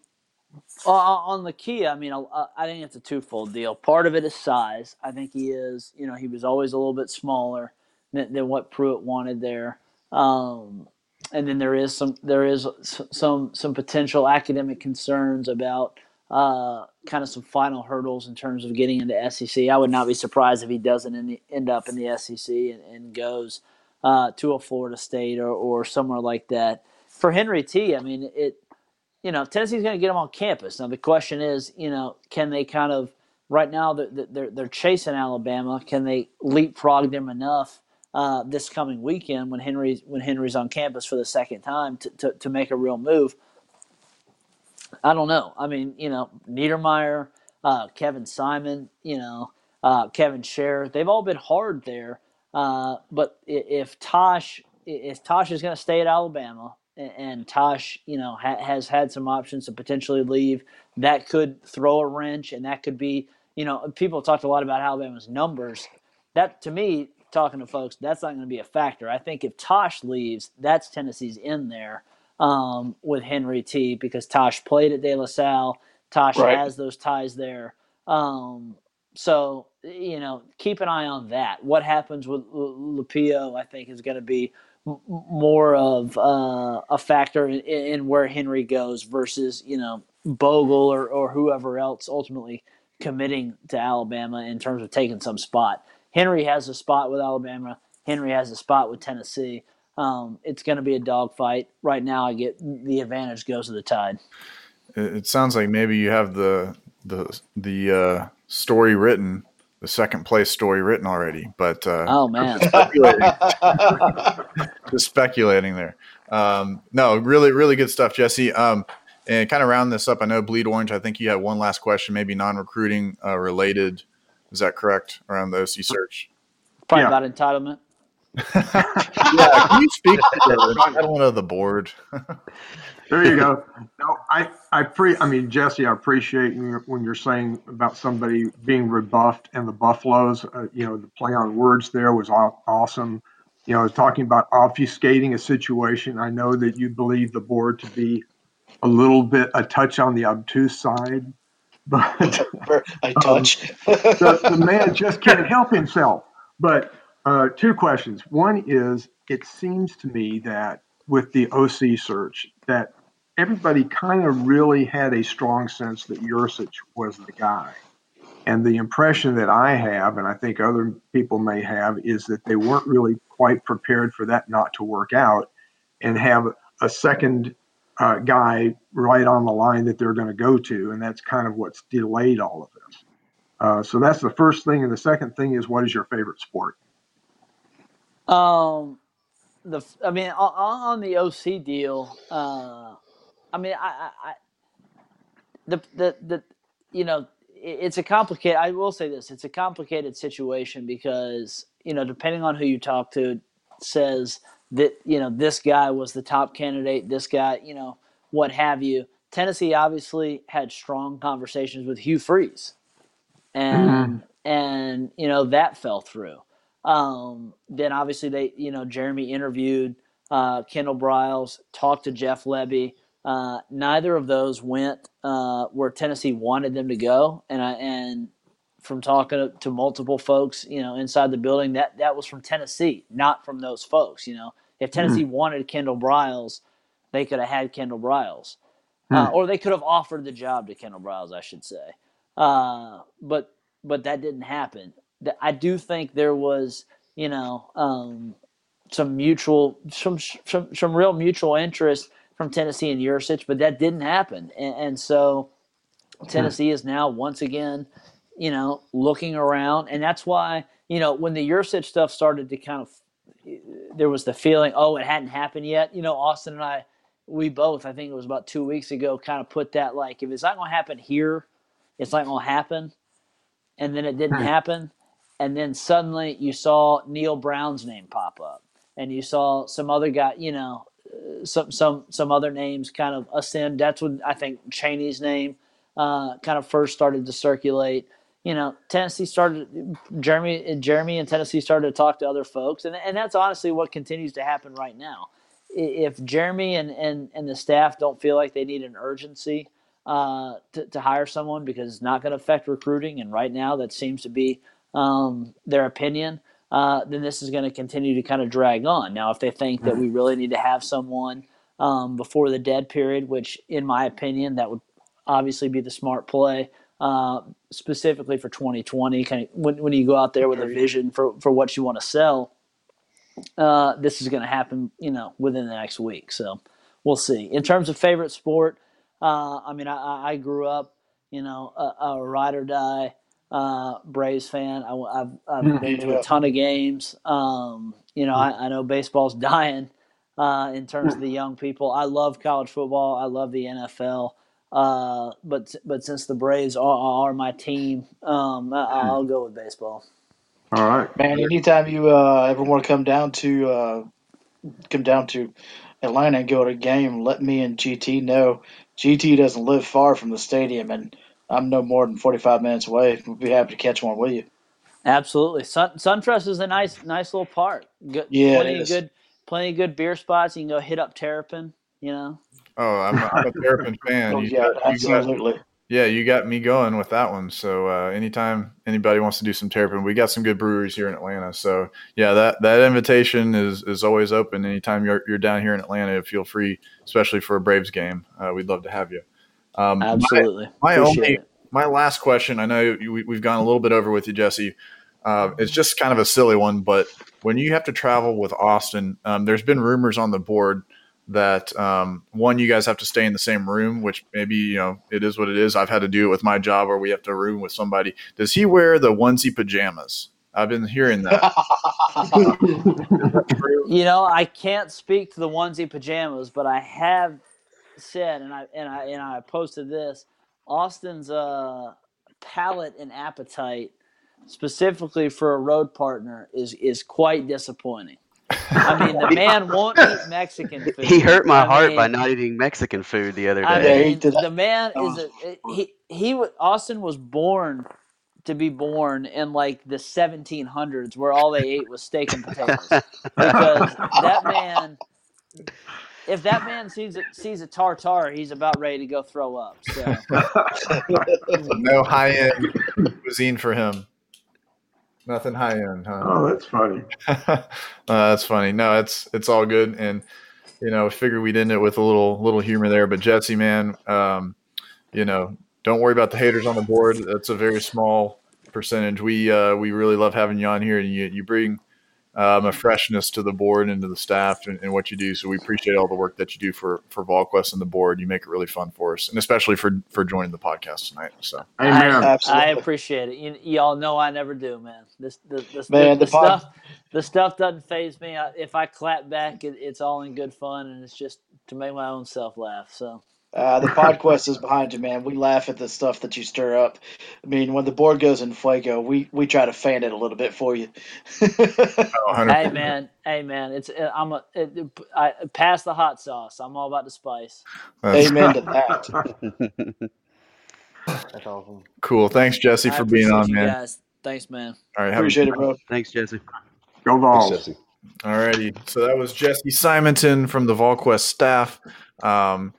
on the key, I mean, I think it's a twofold deal. Part of it is size. I think he is, you know, he was always a little bit smaller than, than what Pruitt wanted there. Um, and then there is some there is some some potential academic concerns about uh, kind of some final hurdles in terms of getting into SEC. I would not be surprised if he doesn't the, end up in the SEC and, and goes uh, to a Florida State or, or somewhere like that. For Henry T, I mean, it you know Tennessee's going to get him on campus. Now the question is, you know, can they kind of right now they're they're, they're chasing Alabama? Can they leapfrog them enough? Uh, this coming weekend, when Henry's when Henry's on campus for the second time, to, to, to make a real move, I don't know. I mean, you know, Niedermeyer, uh, Kevin Simon, you know, uh, Kevin Sherr, they've all been hard there. Uh, but if Tosh, if Tosh is going to stay at Alabama, and Tosh, you know, ha- has had some options to potentially leave, that could throw a wrench, and that could be, you know, people talked a lot about Alabama's numbers. That to me, talking to folks, that's not going to be a factor. I think if Tosh leaves, that's Tennessee's in there um, with Henry T because Tosh played at De La Salle. Tosh right. has those ties there. Um, so you know, keep an eye on that. What happens with Lupoi, I think, is going to be m- more of uh, a factor in, in, where Henry goes versus you know Bogle or, or whoever else ultimately committing to Alabama in terms of taking some spot. Henry has a spot with Alabama. Henry has a spot with Tennessee. Um, it's going to be a dogfight. Right now, I get the advantage goes to the Tide. It sounds like maybe you have the the the uh, story written, the second place story written already. But uh, oh man, just speculating, just speculating there. Um, no, really, really good stuff, Jesse. Um, and kind of round this up, I know Bleed Orange. I think you had one last question, maybe non-recruiting uh, related. Is that correct around the OC search? Probably yeah. about entitlement yeah, can you speak to the entitlement of the board? there you go. No, I, I pre, I mean, Jesse, I appreciate when you're saying about somebody being rebuffed and the Buffaloes. Uh, you know, the play on words there was awesome. You know, talking about obfuscating a situation. I know that you believe the board to be a little bit a touch on the obtuse side, but I touch. Um, the, the man just can't help himself. But uh, two questions. One is, it seems to me that with the OC search, that everybody kind of really had a strong sense that Yurcich was the guy. And the impression that I have, and I think other people may have, is that they weren't really quite prepared for that not to work out and have a second uh, guy right on the line that they're going to go to. And that's kind of what's delayed all of this. Uh, so that's the first thing. And the second thing is, what is your favorite sport? Um, the I mean, on, on the OC deal, uh, I mean, I, I, I the the the you know, it's a complicated. I will say this: it's a complicated situation because you know, depending on who you talk to, says that you know this guy was the top candidate, this guy, you know, what have you. Tennessee obviously had strong conversations with Hugh Freeze, and mm-hmm. and you know that fell through. Um, then obviously they, you know, Jeremy interviewed uh, Kendall Briles, talked to Jeff Lebby. Uh, neither of those went uh, where Tennessee wanted them to go, and I and from talking to, to, multiple folks, you know, inside the building, that that was from Tennessee, not from those folks. You know, if Tennessee mm-hmm. wanted Kendall Briles, they could have had Kendall Briles, mm-hmm. or they could have offered the job to Kendall Briles, I should say. Uh, but but that didn't happen. I do think there was, you know, um, some mutual, some, some, some real mutual interest from Tennessee and Yurcich, but that didn't happen. And, and so hmm. Tennessee is now once again, you know, looking around. And that's why, you know, when the Yurcich stuff started to kind of, eh, there was the feeling, oh, it hadn't happened yet. You know, Austin and I, we both, I think it was about two weeks ago, kind of put that like, if it's not going to happen here, it's not going to happen. And then it didn't hmm. happen and then suddenly you saw Neal Brown's name pop up, and you saw some other guy, you know, uh, some some some other names kind of ascend. That's when I think Chaney's name uh, kind of first started to circulate. You know, Tennessee started Jeremy Jeremy and Tennessee started to talk to other folks, and and that's honestly what continues to happen right now. If Jeremy and and and the staff don't feel like they need an urgency uh, to, to hire someone because it's not going to affect recruiting, and right now that seems to be um, their opinion, uh, then this is going to continue to kind of drag on. Now, if they think that we really need to have someone um, before the dead period, which, in my opinion, that would obviously be the smart play, uh, specifically for 2020, kind of when, when you go out there with a vision for, for what you want to sell, uh, this is going to happen, you know, within the next week. So we'll see. In terms of favorite sport, uh, I mean, I, I, grew up, you know, a, a ride or die uh, Braves fan. I, have I've hmm. been to a ton of games. Um, you know, I, I, know baseball's dying uh, in terms of the young people. I love college football. I love the NFL. Uh, but but since the Braves are, are my team, um, I, will go with baseball. All right, man. Anytime you uh, ever want to come down to uh, come down to Atlanta and go to a game, let me and GT know. GT doesn't live far from the stadium, and I'm no more than 45 minutes away. We'd be happy to catch one with you. Absolutely. Sun, SunTrust is a nice, nice little park. Good, yeah, plenty of good, plenty of good beer spots. You can go hit up Terrapin. You know. Oh, I'm, I'm a Terrapin fan. oh, yeah, got, absolutely. Got, yeah, you got me going with that one. So uh, anytime anybody wants to do some Terrapin, we got some good breweries here in Atlanta. So yeah, that that invitation is is always open. Anytime you're you're down here in Atlanta, feel free, especially for a Braves game. Uh, we'd love to have you. Um, Absolutely. My, my only it. my last question. I know we, have gone a little bit over with you, Jesse. Uh, it's just kind of a silly one, but when you have to travel with Austin, um, there's been rumors on the board that um, one, you guys have to stay in the same room, which maybe you know it is what it is. I've had to do it with my job, where we have to room with somebody. Does he wear the onesie pajamas? I've been hearing that. you know, I can't speak to the onesie pajamas, but I have said, and I and I and I posted this. Austin's uh, palate and appetite, specifically for a road partner, is is quite disappointing. I mean, the man won't eat Mexican food. He hurt my I heart mean, by not eating Mexican food the other day. I mean, the man is a, he he Austin was born to be born in like the 1700s where all they ate was steak and potatoes because that man if that man sees a, sees a tartar, he's about ready to go throw up. So. no high end cuisine for him. Nothing high end, huh? Oh, that's funny. uh, that's funny. No, it's it's all good, and you know, figure we'd end it with a little little humor there. But Jesse, man, um, you know, don't worry about the haters on the board. That's a very small percentage. We uh, we really love having you on here, and you you bring um, a freshness to the board and to the staff and, and, what you do. So we appreciate all the work that you do for for VolQuest and the board. You make it really fun for us, and especially for for joining the podcast tonight. So I, I, appreciate it. You, y'all know I never do, man. This the, the, man, the, the pod- stuff the stuff doesn't phase me. I, if I clap back, it, it's all in good fun, and it's just to make my own self laugh. So uh, the PodQuest is behind you, man. We laugh at the stuff that you stir up. I mean, when the board goes in fuego, we, we try to fan it a little bit for you. hey man, hey man, it's uh, I'm a it, I, pass the hot sauce. I'm all about the spice. That's Amen to that. That's awesome. Cool. Thanks, Jesse, for being on, man. Guys. Thanks, man. All right, appreciate it, bro. Thanks, Jesse. Go Vols. Jesse. All righty. So that was Jesse Simonton from the VolQuest staff. Um,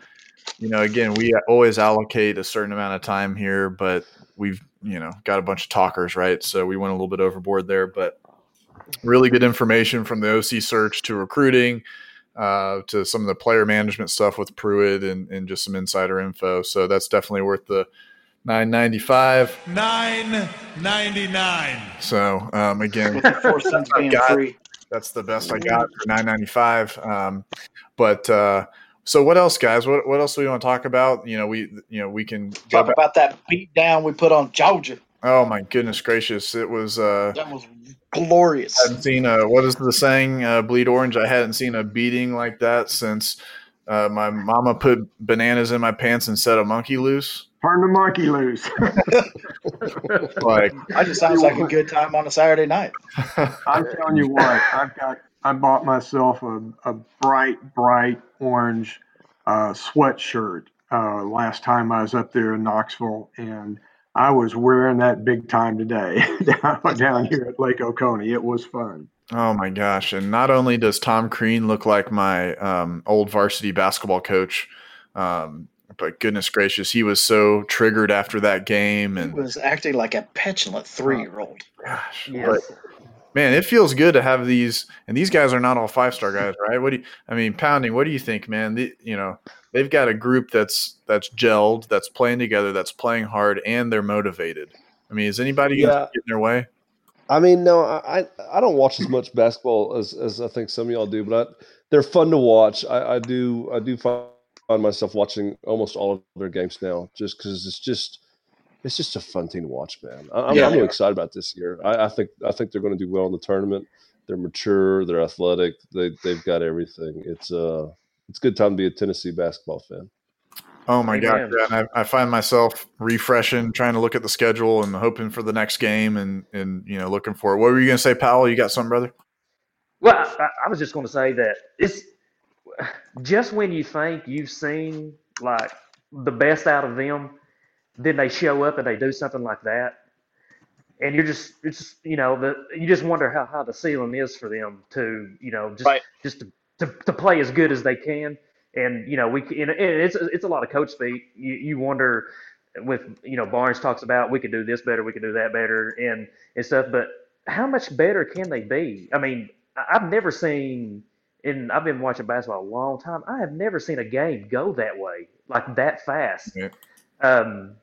you know, again, we always allocate a certain amount of time here, but we've, you know, got a bunch of talkers, right? So we went a little bit overboard there, but really good information from the OC search to recruiting, uh, to some of the player management stuff with Pruitt and, and just some insider info. So that's definitely worth the nine ninety five. Nine ninety nine. So um, again, four cents being got, free. That's the best I got for nine ninety five. Um, but uh, so what else, guys? What what else do we want to talk about? You know, we you know we can talk about that beat down we put on Georgia. Oh my goodness gracious! It was uh, that was glorious. I hadn't seen a what is the saying? Uh, Bleed orange. I hadn't seen a beating like that since uh, my mama put bananas in my pants and set a monkey loose. Turn the monkey loose. like, I just sounds like a good time on a Saturday night. I'm telling you what, I've got I bought myself a, a bright, bright orange uh, sweatshirt uh, last time I was up there in Knoxville, and I was wearing that big time today down, down here at Lake Oconee. It was fun. Oh my gosh! And not only does Tom Crean look like my um, old varsity basketball coach, um, but goodness gracious, he was so triggered after that game, and he was acting like a petulant three-year-old. Gosh, yes. but man, it feels good to have these. And these guys are not all five star guys, right? What do you? I mean, pounding. What do you think, man? The, you know, they've got a group that's that's gelled, that's playing together, that's playing hard, and they're motivated. I mean, is anybody yeah. in their way? I mean, no, I I don't watch as much basketball as, as I think some of y'all do, but I, they're fun to watch. I, I do I do find myself watching almost all of their games now, just because it's just it's just a fun thing to watch, man. I'm, yeah, I'm excited about this year. I, I, think I think they're going to do well in the tournament. They're mature. They're athletic. They they've got everything. It's uh it's a good time to be a Tennessee basketball fan. Oh my god! Yeah, I, I, find myself refreshing, trying to look at the schedule and hoping for the next game, and and you know looking for it. What were you going to say, Powell? You got something, brother? Well, I, I was just going to say that it's just when you think you've seen like the best out of them, then they show up and they do something like that, and you're just it's you know the you just wonder how, high the ceiling is for them to you know just right. just to, to, to play as good as they can, and you know we and it's it's a lot of coach speak. You you wonder with you know Barnes talks about we could do this better, we could do that better, and and stuff, but how much better can they be? I mean, I've never seen. And I've been watching basketball a long time. I have never seen a game go that way, like that fast. Yeah. Um,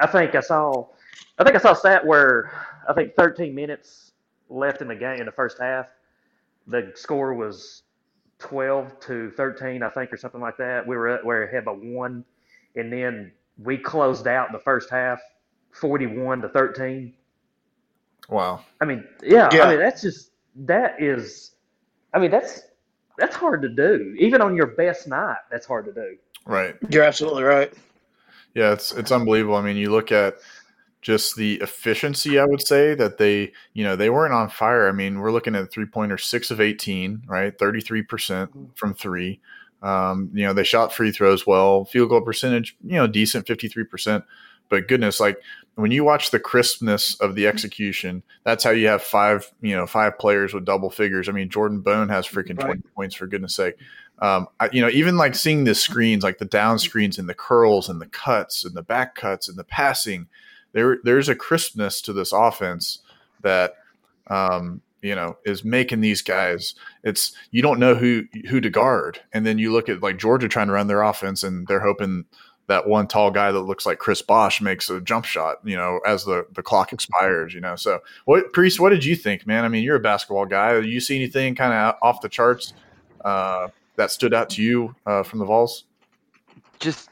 I think I saw, I think I saw a stat where I think 13 minutes left in the game in the first half. The score was 12 to 13, I think, or something like that. We were we were ahead by one, and then we closed out in the first half, 41 to 13. Wow. I mean, yeah, yeah. I mean that's just that is, I mean that's that's hard to do. Even on your best night, that's hard to do. Right. You're absolutely right. Yeah, it's it's unbelievable. I mean, you look at just the efficiency, I would say that they, you know, they weren't on fire. I mean, we're looking at three pointer six of 18, right? 33% mm-hmm. from three. Um, you know, they shot free throws well, field goal percentage, you know, decent 53%. But goodness, like when you watch the crispness of the execution, that's how you have five, you know, five players with double figures. I mean, Jordan Bone has freaking right. 20 points for goodness sake um, I, you know, even like seeing the screens, like the down screens and the curls and the cuts and the back cuts and the passing, there there's a crispness to this offense that um, you know is making these guys. It's you don't know who who to guard, and then you look at like Georgia trying to run their offense, and they're hoping that one tall guy that looks like Chris Bosh makes a jump shot, you know, as the, the clock expires, you know. So, what, Priest, what did you think, man? I mean, you're a basketball guy. Did you see anything kind of off the charts uh, that stood out to you uh, from the Vols? Just,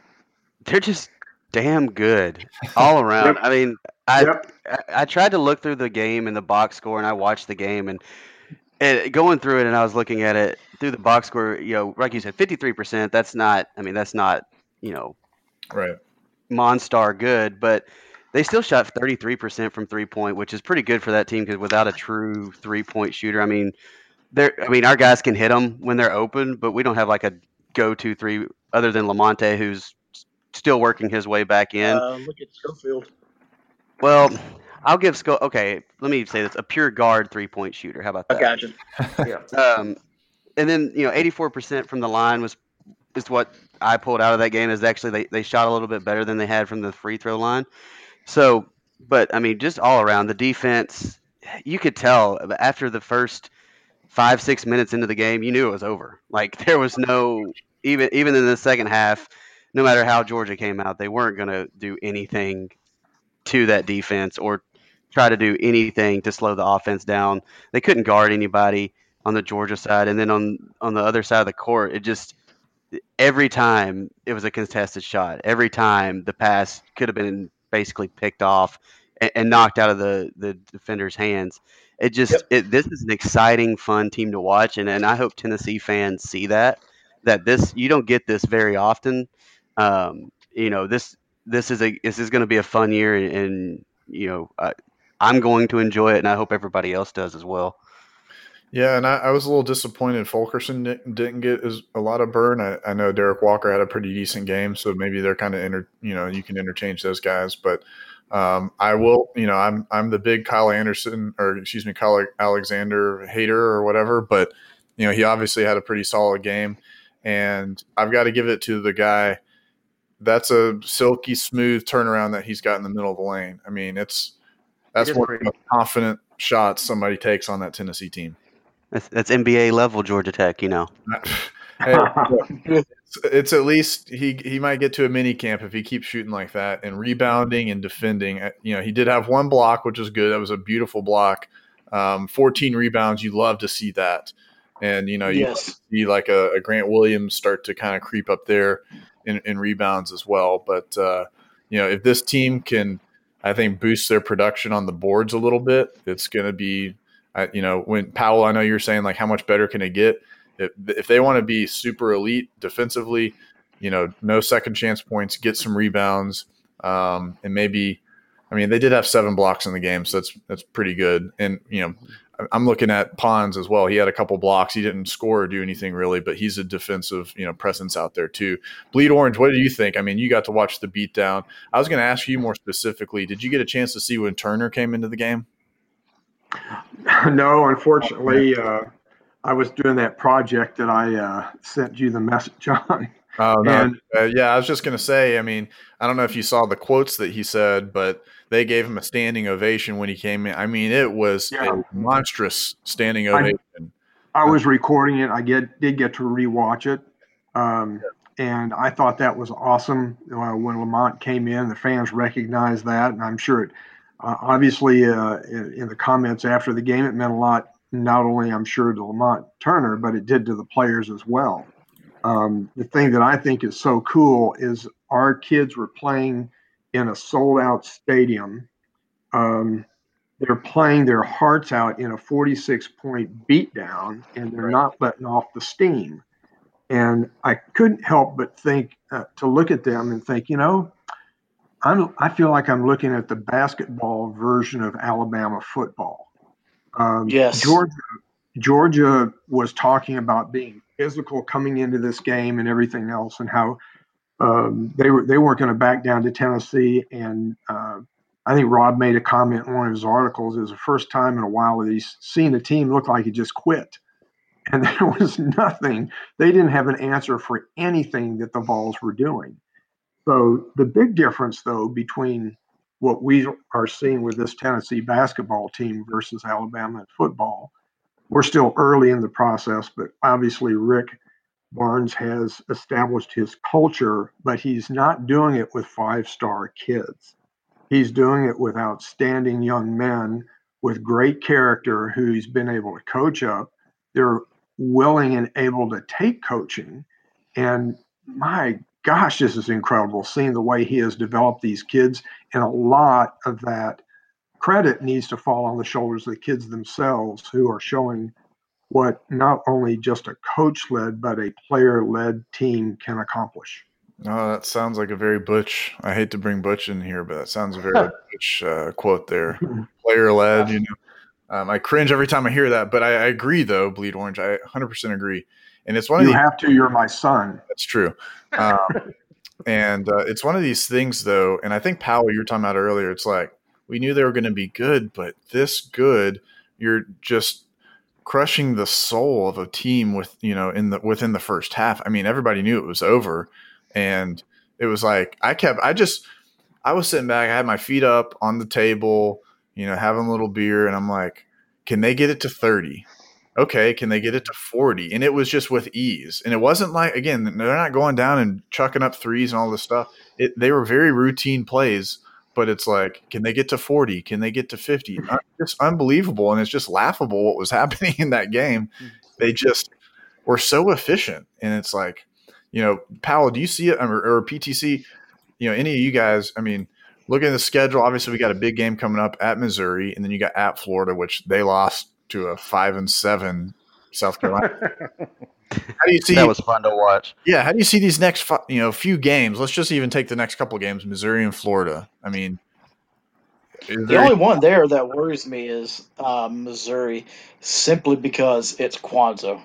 they're just damn good all around. yep. I mean, I, yep. I, I tried to look through the game and the box score, and I watched the game, and, and going through it, and I was looking at it through the box score. You know, like you said, fifty three percent. That's not. I mean, that's not. You know, right Monstar good, but they still shot 33% from three point, which is pretty good for that team because without a true three point shooter, I mean, they I mean, our guys can hit them when they're open, but we don't have like a go to three other than Lamonte, who's still working his way back in. Uh, look at Schofield. Well, I'll give Sco. Okay, let me say this: a pure guard three point shooter. How about that? I got yeah. Um, and then you know, 84% from the line was is what I pulled out of that game is actually they, they shot a little bit better than they had from the free throw line. So, but I mean, just all around the defense, you could tell after the first five six minutes into the game, you knew it was over. Like there was no even even in the second half, no matter how Georgia came out, they weren't going to do anything to that defense or try to do anything to slow the offense down. They couldn't guard anybody on the Georgia side, and then on on the other side of the court, it just every time it was a contested shot. Every time the pass could have been basically picked off and, and knocked out of the, the defender's hands. It just yep. it, this is an exciting, fun team to watch, and, and I hope Tennessee fans see that that this you don't get this very often. Um, you know this this is a this is going to be a fun year, and, and you know uh, I'm going to enjoy it, and I hope everybody else does as well. Yeah, and I, I, was a little disappointed Fulkerson didn't, didn't get as, a lot of burn. I, I, know Derrick Walker had a pretty decent game, so maybe they're kind of inter, you know, you can interchange those guys. But um, I will, you know, I'm I'm the big Kyle Anderson or excuse me, Kyle Alexander hater or whatever. But you know, he obviously had a pretty solid game, and I've got to give it to the guy. That's a silky smooth turnaround that he's got in the middle of the lane. I mean, it's that's one of the confident shots somebody takes on that Tennessee team. That's, that's NBA level Georgia Tech, you know. hey, it's, at least he he might get to a mini camp if he keeps shooting like that and rebounding and defending. Uh, you know, he did have one block, which was good. That was a beautiful block. Um, 14 rebounds. You love to see that. And you know, you yes. see like a, a, Grant Williams start to kind of creep up there in, in rebounds as well. But uh, you know, if this team can, I think, boost their production on the boards a little bit, it's going to be I, you know, when Powell, I know you're saying like how much better can it get? If, if they want to be super elite defensively, you know, no second chance points, get some rebounds, um, and maybe, I mean, they did have seven blocks in the game, so that's that's pretty good. And you know, I'm looking at Pons as well. He had a couple blocks. He didn't score or do anything really, but he's a defensive, you know, presence out there too. Bleed Orange, what do you think? I mean, you got to watch the beatdown. I was going to ask you more specifically. Did you get a chance to see when Turner came into the game? No, unfortunately, uh, I was doing that project that I uh, sent you the message on. Oh no! And, uh, yeah, I was just gonna say. I mean, I don't know if you saw the quotes that he said, but they gave him a standing ovation when he came in. I mean, it was yeah. a monstrous standing ovation. I, I, was recording it. I get did get to rewatch it, um, and I thought that was awesome. Uh, when Lamonte came in, the fans recognized that, and I'm sure it uh, obviously, uh, in, in, the comments after the game, it meant a lot, not only, I'm sure, to Lamonte Turner, but it did to the players as well. Um, the thing that I think is so cool is our kids were playing in a sold out stadium. Um, they're playing their hearts out in a 46 point beatdown, and they're not letting off the steam. And I couldn't help but think uh, to look at them and think, you know, I'm, I feel like I'm looking at the basketball version of Alabama football. Um, yes. Georgia, Georgia was talking about being physical coming into this game and everything else, and how um, they were they weren't going to back down to Tennessee. And uh, I think Rob made a comment in one of his articles. It was the first time in a while that he's seen a team look like it just quit, and there was nothing. They didn't have an answer for anything that the Vols were doing. So the big difference, though, between what we are seeing with this Tennessee basketball team versus Alabama football, we're still early in the process, but obviously Rick Barnes has established his culture, but he's not doing it with five star kids. He's doing it with outstanding young men with great character who he's been able to coach up. They're willing and able to take coaching. And my gosh, this is incredible seeing the way he has developed these kids. And a lot of that credit needs to fall on the shoulders of the kids themselves who are showing what not only just a coach led, but a player led team can accomplish. Oh, that sounds like a very Butch. I hate to bring Butch in here, but that sounds a very Butch uh, quote there. Player led, you know. Um, I cringe every time I hear that, but I, I, agree though. Bleed orange, I 100% agree. And it's one you of you have to. You're my son. That's true. Um, and uh, it's one of these things though, and I think Powell, you were talking about earlier. It's like we knew they were going to be good, but this good, you're just crushing the soul of a team with you know in the within the first half. I mean, everybody knew it was over, and it was like I kept I just I was sitting back, I had my feet up on the table, you know, having a little beer, and I'm like, can they get it to thirty? Okay, can they get it to mm. 40? And it was just with ease. And it wasn't like, again, they're not going down and chucking up threes and all this stuff. It, they were very routine plays but it's like, can they get to 40? Can they get to 50? It's mm. unbelievable. And it's just laughable what was happening in that game. Mm. They just were so efficient. And it's like, you know, Powell, do you see it um, or, or PTC? You know, any of you guys, I mean, looking at the schedule, obviously we got a big game coming up at Missouri, and then you got at Florida, which they lost to a five and seven South Carolina. How do you see that was fun to watch? Yeah, how do you see these next you know few games? Let's just even take the next couple games, Missouri and Florida. I mean, the only one there that worries me is um, Missouri, simply because it's Cuonzo,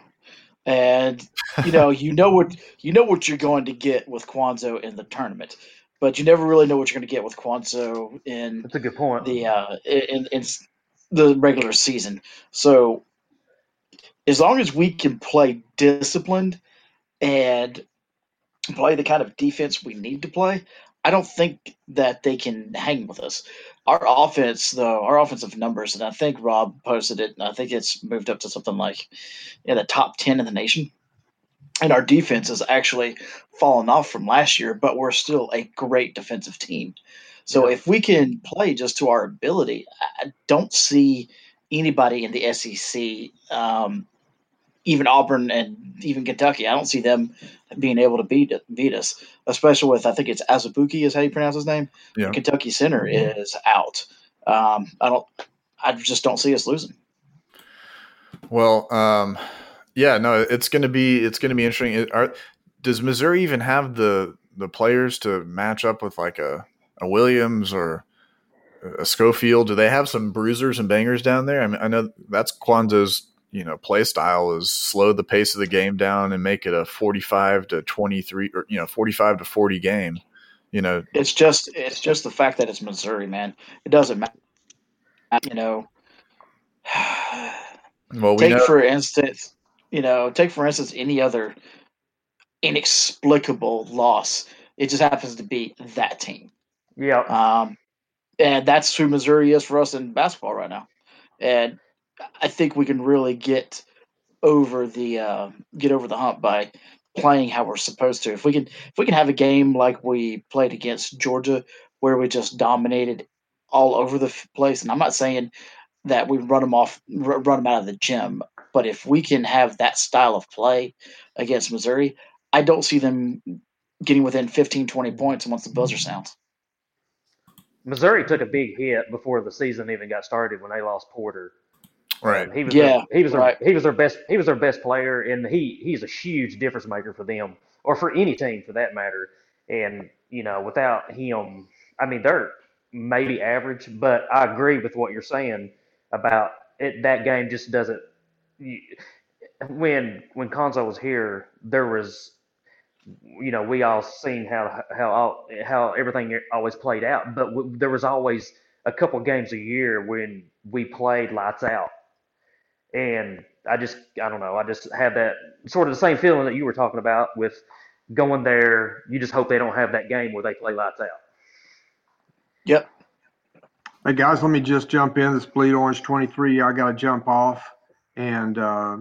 and you know you know what you know what you're going to get with Cuonzo in the tournament, but you never really know what you're going to get with Cuonzo in. That's a good point. The uh, in, in the regular season, so as long as we can play disciplined and play the kind of defense we need to play, I don't think that they can hang with us. Our offense, though, our offensive numbers, and I think Rob posted it, and I think it's moved up to something like in the top 10 in the nation. And our defense has actually fallen off from last year, but we're still a great defensive team. So yeah. if we can play just to our ability, I don't see anybody in the SEC um, even Auburn and even Kentucky. I don't see them being able to beat beat us, especially with I think it's Azubuike is how you pronounce his name. Yeah. Kentucky center is out. Um, I don't. I just don't see us losing. Well, um, yeah, no, it's going to be it's going to be interesting. Are, does Missouri even have the the players to match up with like a, a Williams or a Schofield? Do they have some bruisers and bangers down there? I mean, I know that's Cuonzo's you know play style is slow the pace of the game down and make it a 45 to 23 or you know 45 to 40 game you know? It's just it's just the fact that it's missouri man. It doesn't matter you know. Well we take know- for instance you know take for instance any other inexplicable loss. It just happens to be that team yeah um and that's who missouri is for us in basketball right now and I think we can really get over the uh, get over the hump by playing how we're supposed to. If we can if we can have a game like we played against Georgia where we just dominated all over the place, and I'm not saying that we run them off run them out of the gym, but if we can have that style of play against Missouri, I don't see them getting within 15 20 points once the buzzer sounds. Missouri took a big hit before the season even got started when they lost Porter Right. Um, he was yeah. Their, he was right. their, he was their best he was their best player, and he he's a huge difference maker for them or for any team for that matter. And you know, without him, I mean, they're maybe average, but I agree with what you're saying about it. That game just doesn't. When when Cuonzo was here, there was, you know, we all seen how how all, how everything always played out, but w- there was always a couple games a year when we played lights out and I just, I don't know, I just have that sort of the same feeling that you were talking about with going there. You just hope they don't have that game where they play lights out. Yep. Hey guys, let me just jump in. This bleed orange 23. I got to jump off, and uh,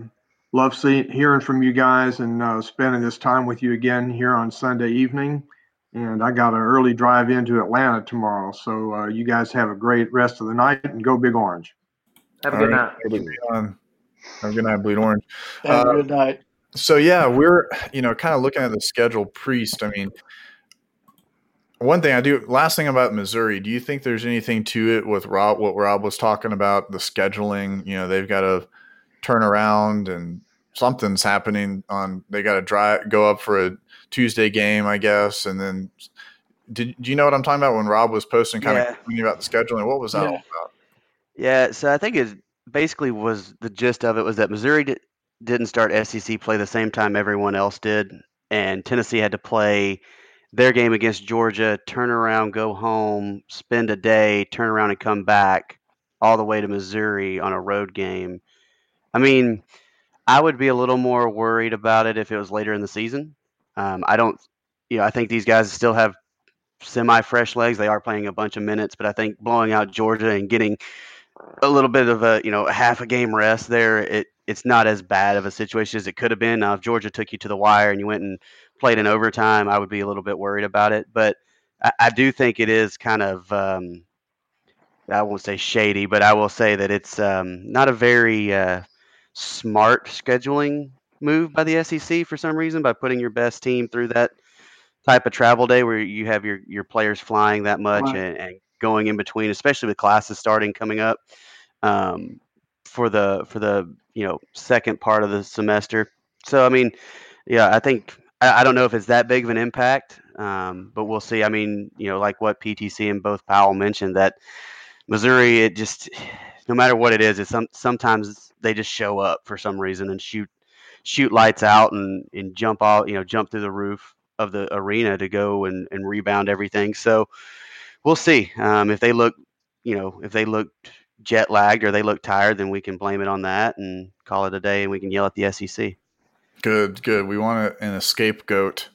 love seeing, hearing from you guys and uh, spending this time with you again here on Sunday evening. And I got an early drive into Atlanta tomorrow. So uh, you guys have a great rest of the night and go Big Orange. Have a good night. Um, have a good night, Bleed Orange. Have Uh, a good night. So yeah, we're you know kind of looking at the schedule. Priest, I mean, one thing I do. Last thing about Missouri, do you think there's anything to it with Rob? What Rob was talking about the scheduling. You know, they've got to turn around and something's happening on. They got to drive go up for a Tuesday game, I guess, and then. Did, do you know what I'm talking about when Rob was posting kind Yeah. of about the scheduling? What was that Yeah. all about? Yeah, so I think it basically was the gist of it was that Missouri di- didn't start SEC play the same time everyone else did, and Tennessee had to play their game against Georgia, turn around, go home, spend a day, turn around and come back all the way to Missouri on a road game. I mean, I would be a little more worried about it if it was later in the season. Um, I don't, you know, I think these guys still have semi fresh legs. They are playing a bunch of minutes, but I think blowing out Georgia and getting a little bit of a you know half a game rest there it it's not as bad of a situation as it could have been now if georgia took you to the wire and you went and played in overtime i would be a little bit worried about it but i, I do think it is kind of um, i won't say shady but i will say that it's um, not a very uh, smart scheduling move by the sec for some reason by putting your best team through that type of travel day where you have your your players flying that much Right. and, and going in between, especially with classes starting coming up um, for the for the you know second part of the semester. So I mean, yeah, I think I, I don't know if it's that big of an impact, um, but we'll see. I mean, you know, like what PTC and both Powell mentioned that Missouri, it just no matter what it is, it's some sometimes they just show up for some reason and shoot shoot lights out and, and jump out, you know, jump through the roof of the arena to go and, and rebound everything. So we'll see. Um, if they look, you know, if they look jet lagged or they look tired, then we can blame it on that and call it a day and we can yell at the SEC. Good, good. We want a, an scapegoat,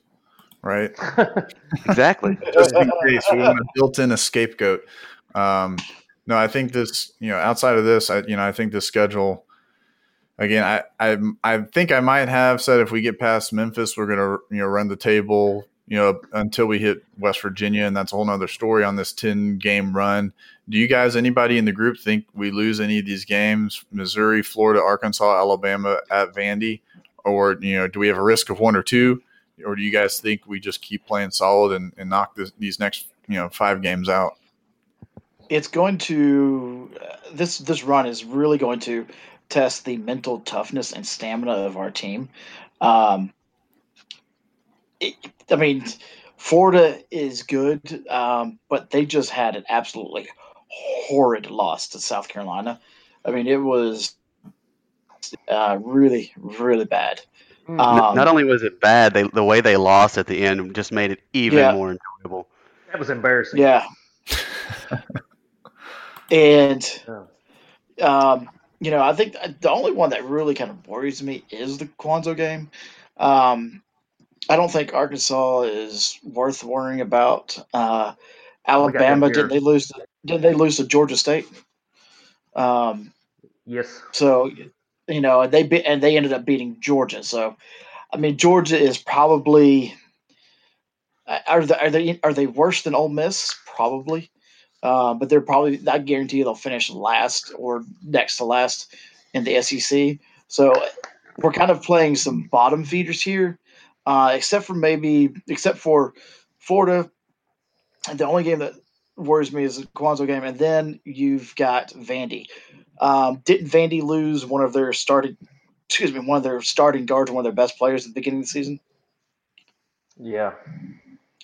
right? Exactly. just in case we want a built-in a scapegoat. Um, no, I think this, you know, outside of this, I, you know, I think the schedule. Again, I, I, I think I might have said if we get past Memphis, we're gonna, you know, run the table, you know, until we hit West Virginia, and that's a whole nother story on this ten-game run. Do you guys, anybody in the group, think we lose any of these games? Missouri, Florida, Arkansas, Alabama at Vandy, or you know, do we have a risk of one or two? or do you guys think we just keep playing solid and, and knock this, these next you know five games out? It's going to uh, this this run is really going to test the mental toughness and stamina of our team. Um, it, I mean, Florida is good, um, but they just had an absolutely horrid loss to South Carolina. I mean, it was uh, really, really bad. Um, Not only was it bad, they, the way they lost at the end just made it even Yeah. more enjoyable. That was embarrassing. Yeah. and um, you know, I think the only one that really kind of worries me is the Cuonzo game. Um, I don't think Arkansas is worth worrying about. Uh, Alabama didn't they lose? Did they lose to Georgia State? Um, Yes. so you know, and they be, and they ended up beating Georgia. So, I mean, Georgia is probably are they are they are they worse than Ole Miss? Probably, uh, but they're probably. I guarantee they'll finish last or next to last in the SEC. So we're kind of playing some bottom feeders here, uh, except for maybe except for Florida. The only game that worries me is the Cuonzo game, and then you've got Vandy. Um, didn't Vandy lose one of their started, excuse me, one of their starting guards, one of their best players at the beginning of the season? Yeah.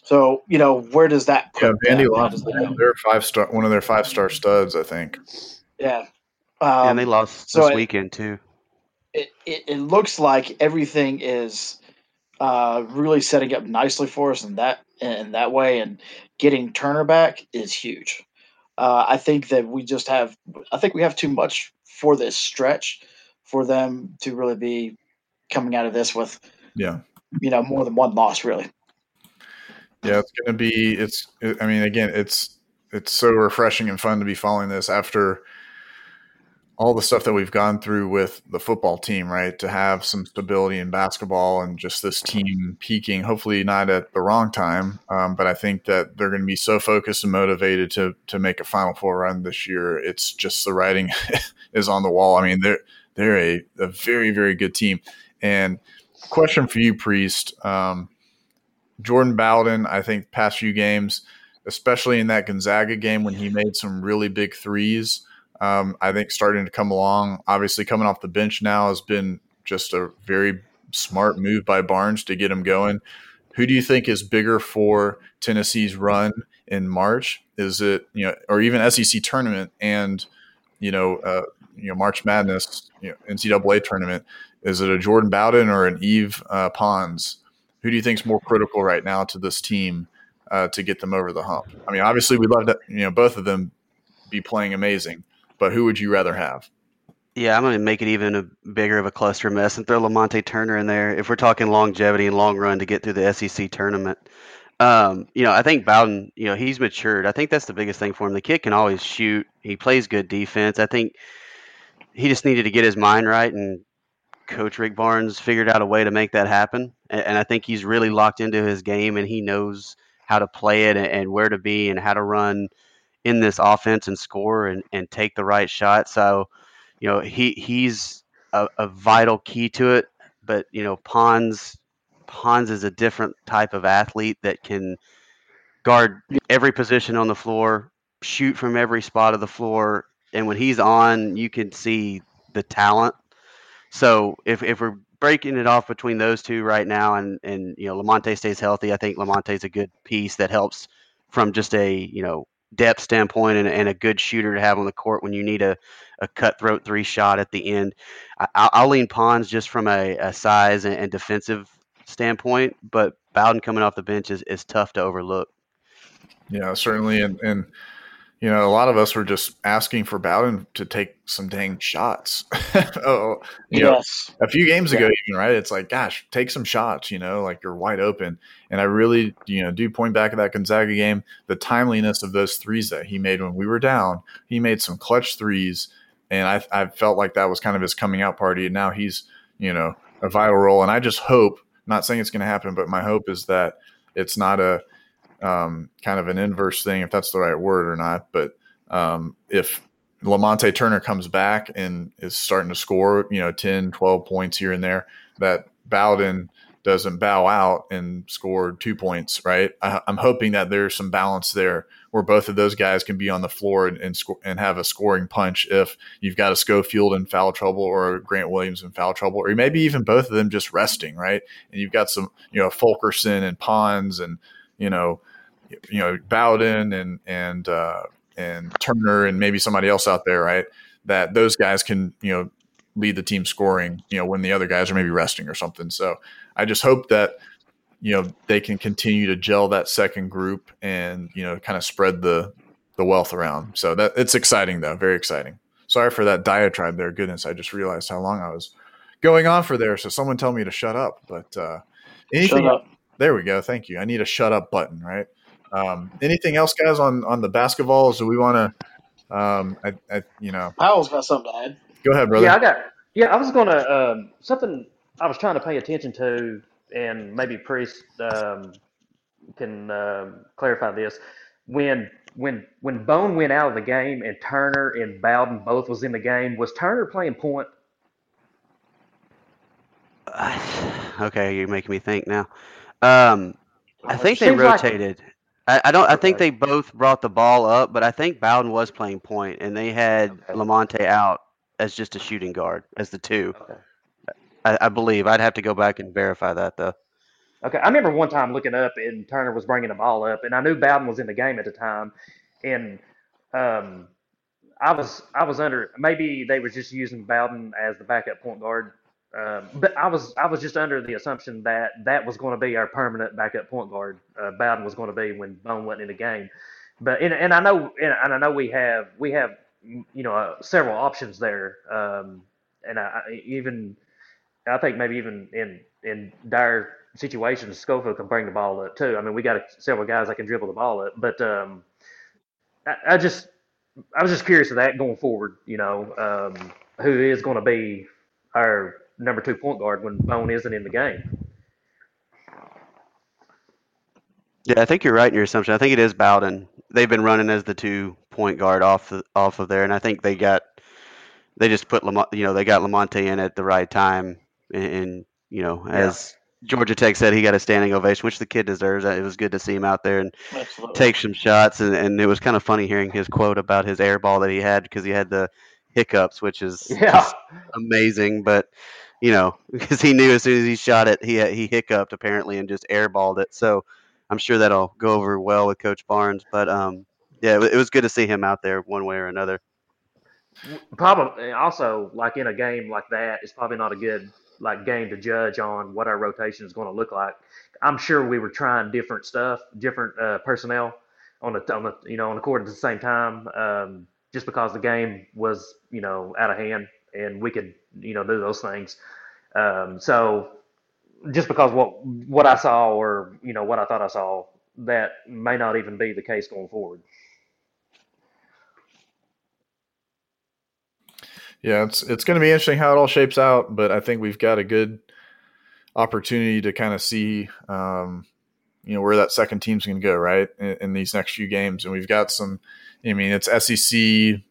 So you know where does that Yeah, put Vandy them? lost Does one that- of their five star, one of their five star studs, I think. Yeah, um, and they lost so this it- weekend, too. it, it, it looks like everything is uh, really setting up nicely for us in that in that way, and getting Turner back is huge. Uh, I think that we just have, I think we have too much for this stretch for them to really be coming out of this with, Yeah, you know, more than one loss, really. Yeah, it's gonna be. It's. I mean, again, it's it's so refreshing and fun to be following this after all the stuff that we've gone through with the football team, right? To have some stability in basketball and just this team peaking, hopefully not at the wrong time, um, but I think that they're going to be so focused and motivated to to make a Final Four run this year. It's just the writing is on the wall. I mean, they're they're a, a very very good team. And question for you, Priest. Um, Jordan Bowden, I think past few games, especially in that Gonzaga game when he made some really big threes um, I think starting to come along. Obviously, coming off the bench now has been just a very smart move by Barnes to get him going. Who do you think is bigger for Tennessee's run in March? Is it you know, or even SEC tournament and you know, uh, you know, March Madness, you know, NCAA tournament? Is it a Jordan Bowden or an Yves uh, Pons? Who do you think is more critical right now to this team uh, to get them over the hump? I mean, obviously, we'd love to, you know both of them be playing amazing, but who would you rather have? Yeah, I'm going to make it even a bigger of a cluster mess and throw Lamonte Turner in there if we're talking longevity and long run to get through the SEC tournament. Um, you know, I think Bowden, you know, he's matured. I think that's the biggest thing for him. The kid can always shoot. He plays good defense. I think he just needed to get his mind right, and Coach Rick Barnes figured out a way to make that happen. And, and I think he's really locked into his game, and he knows how to play it and, and where to be and how to run – in this offense and score and, and take the right shot. So, you know, he he's a, a vital key to it. But you know, Pons Pons is a different type of athlete that can guard every position on the floor, shoot from every spot of the floor, and when he's on, you can see the talent. So if if we're breaking it off between those two right now, and and you know Lamonte stays healthy, I think Lamonte's a good piece that helps from just a you know depth standpoint and, and, a good shooter to have on the court when you need a, a cutthroat three shot at the end. I, will lean Pons just from a, a size and, and, defensive standpoint, but Bowden coming off the bench is, is tough to overlook. Yeah, certainly. And, and you know, a lot of us were just asking for Bowden to take some dang shots. oh, oh yes. Know, a few games yeah. ago, even right? It's like, gosh, take some shots. You know, like you're wide open. And I really, you know, do point back at that Gonzaga game, the timeliness of those threes that he made when we were down. He made some clutch threes, and I, I felt like that was kind of his coming out party. And now he's, you know, a vital role. And I just hope, not saying it's going to happen, but my hope is that it's not a um, kind of an inverse thing, if that's the right word or not. But um, if Lamonte Turner comes back and is starting to score, you know, 10, 12 points here and there, that Bowden doesn't bow out and score two points, right? I, am hoping that there's some balance there where both of those guys can be on the floor and, and, sco- and have a scoring punch if you've got a Schofield in foul trouble or Grant Williams in foul trouble, or maybe even both of them just resting, right? And you've got some, you know, Fulkerson and Pons and, you know, you know Bowden and and uh, and Turner and maybe somebody else out there, right? That those guys can you know lead the team scoring, you know, when the other guys are maybe resting or something. So I just hope that you know they can continue to gel that second group and you know kind of spread the the wealth around. So that it's exciting though, very exciting. Sorry for that diatribe there. Goodness, I just realized how long I was going on for there. So someone tell me to shut up. But uh, anything. Up. There we go. Thank you. I need a shut up button, right? Um, anything else, guys, on on the basketballs? Do we want to? Um, I, I, you know, Powell's got something to add. Go ahead, brother. Yeah, I got. Yeah, I was going to um, something I was trying to pay attention to, and maybe Priest um, can um, clarify this. When when when Bone went out of the game and Turner and Bowden both was in the game, was Turner playing point? okay, you're making me think now. Um, I think they rotated. Like, I, I don't. I think they both brought the ball up, but I think Bowden was playing point, and they had okay. Lamonte out as just a shooting guard as the two. Okay. I, I, believe. I'd have to go back and verify that though. Okay, I remember one time looking up and Turner was bringing the ball up, and I knew Bowden was in the game at the time, and um, I was I was under maybe they were just using Bowden as the backup point guard um, but I was I was just under the assumption that that was going to be our permanent backup point guard. Uh, Bowden was going to be when Bone wasn't in the game. But and, and I know and, I know we have we have you know uh, several options there. Um, and I, I, even I think maybe even in in dire situations, Schofield can bring the ball up too. I mean, we got several guys that can dribble the ball up. But um, I, I just I was just curious of that going forward. You know, um, who is going to be our number two point guard when Bone isn't in the game? Yeah, I think you're right in your assumption. I think it is Bowden. They've been running as the two point guard off the, off of there, and I think they got they just put Lamonte, you know, they got Lamonte in at the right time, and, and you know, as Georgia Tech said, he got a standing ovation, which the kid deserves. It was good to see him out there and Absolutely. take some shots, and, and it was kind of funny hearing his quote about his air ball that he had because he had the hiccups, which is Yeah. just amazing. But you know, because he knew as soon as he shot it, he he hiccuped apparently and just airballed it. So I'm sure that'll go over well with Coach Barnes. But um, yeah, it, it was good to see him out there one way or another. Probably also like in a game like that, it's probably not a good like game to judge on what our rotation is going to look like. I'm sure we were trying different stuff, different uh, personnel on the on the you know on the court at the same time, um, just because the game was you know out of hand and we could you know do those things. Um, so just because what what I saw or you know what I thought I saw, that may not even be the case going forward. Yeah, it's it's going to be interesting how it all shapes out, but I think we've got a good opportunity to kind of see, um, you know, where that second team's going to go, right, in, in these next few games, and we've got some. I mean, it's SEC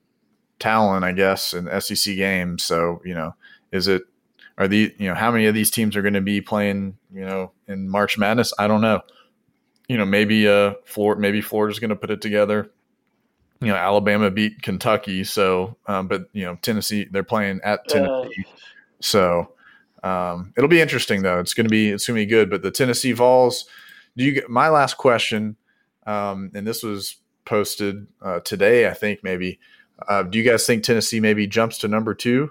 talent, I guess, in SEC games. So you know, is it are the you know how many of these teams are going to be playing you know in March Madness? I don't know. You know, maybe uh, Florida, maybe Florida's going to put it together you know Alabama beat Kentucky, so um, but you know Tennessee they're playing at Tennessee, so um, it'll be interesting though. It's gonna be it's gonna be good. But the Tennessee Vols, do you get my last question? Um, and this was posted uh, today, I think maybe. Uh, do you guys think Tennessee maybe jumps to number two?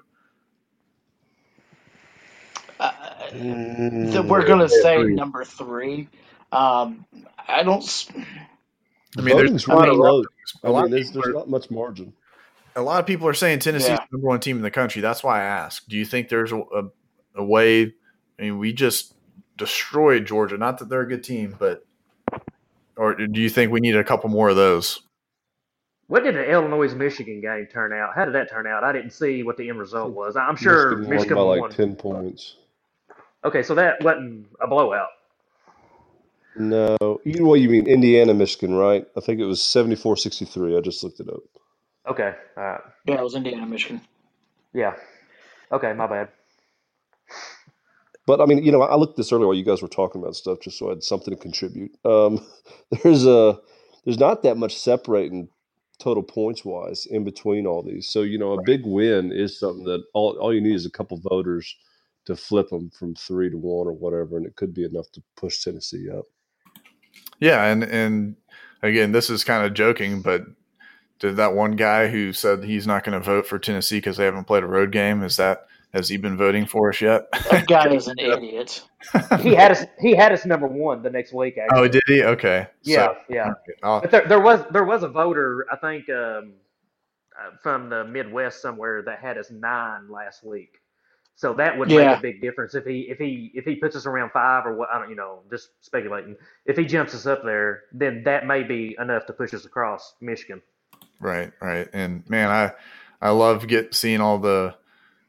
that we're gonna say number three. Um, I don't. I mean, there's Voting's a lot really of- low. a I mean, there's, people there's are- not much margin. a lot of people are saying Tennessee's Yeah. the number one team in the country. That's why I ask. Do you think there's a, a, a way? I mean, we just destroyed Georgia. Not that they're a good team, but or do you think we need a couple more of those? What did the Illinois Michigan game turn out? How did that turn out? I didn't see what the end result was. I'm sure Michigan Michigan, won by won. like ten points. Okay, so that wasn't a blowout. No, you what you mean Indiana, Michigan, right? I think it was 74-63. I just looked it up. Okay, all right, Yeah, it was Indiana, Michigan. yeah. Okay, my bad. But I mean, you know, I looked this earlier while you guys were talking about stuff, just so I had something to contribute. Um, there's a there's not that much separating total points wise in between all these. So you know, a big win is something that all all you need is a couple voters to flip them from three to one or whatever, and it could be enough to push Tennessee up. Yeah, and and again, this is kind of joking, but did that one guy who said he's not going to vote for Tennessee because they haven't played a road game? Is that has he been voting for us yet? That guy is an idiot. He had us. He had us number one the next week. Actually. oh, did he? Okay. Yeah, So, yeah. I'll- But there, there was there was a voter, I think, um, uh, from the Midwest somewhere that had us nine last week. So that would make a big difference if he if he if he puts us around five or what I don't you know just speculating. If he jumps us up there, then that may be enough to push us across Michigan. Right, right. And man, I I love get seeing all the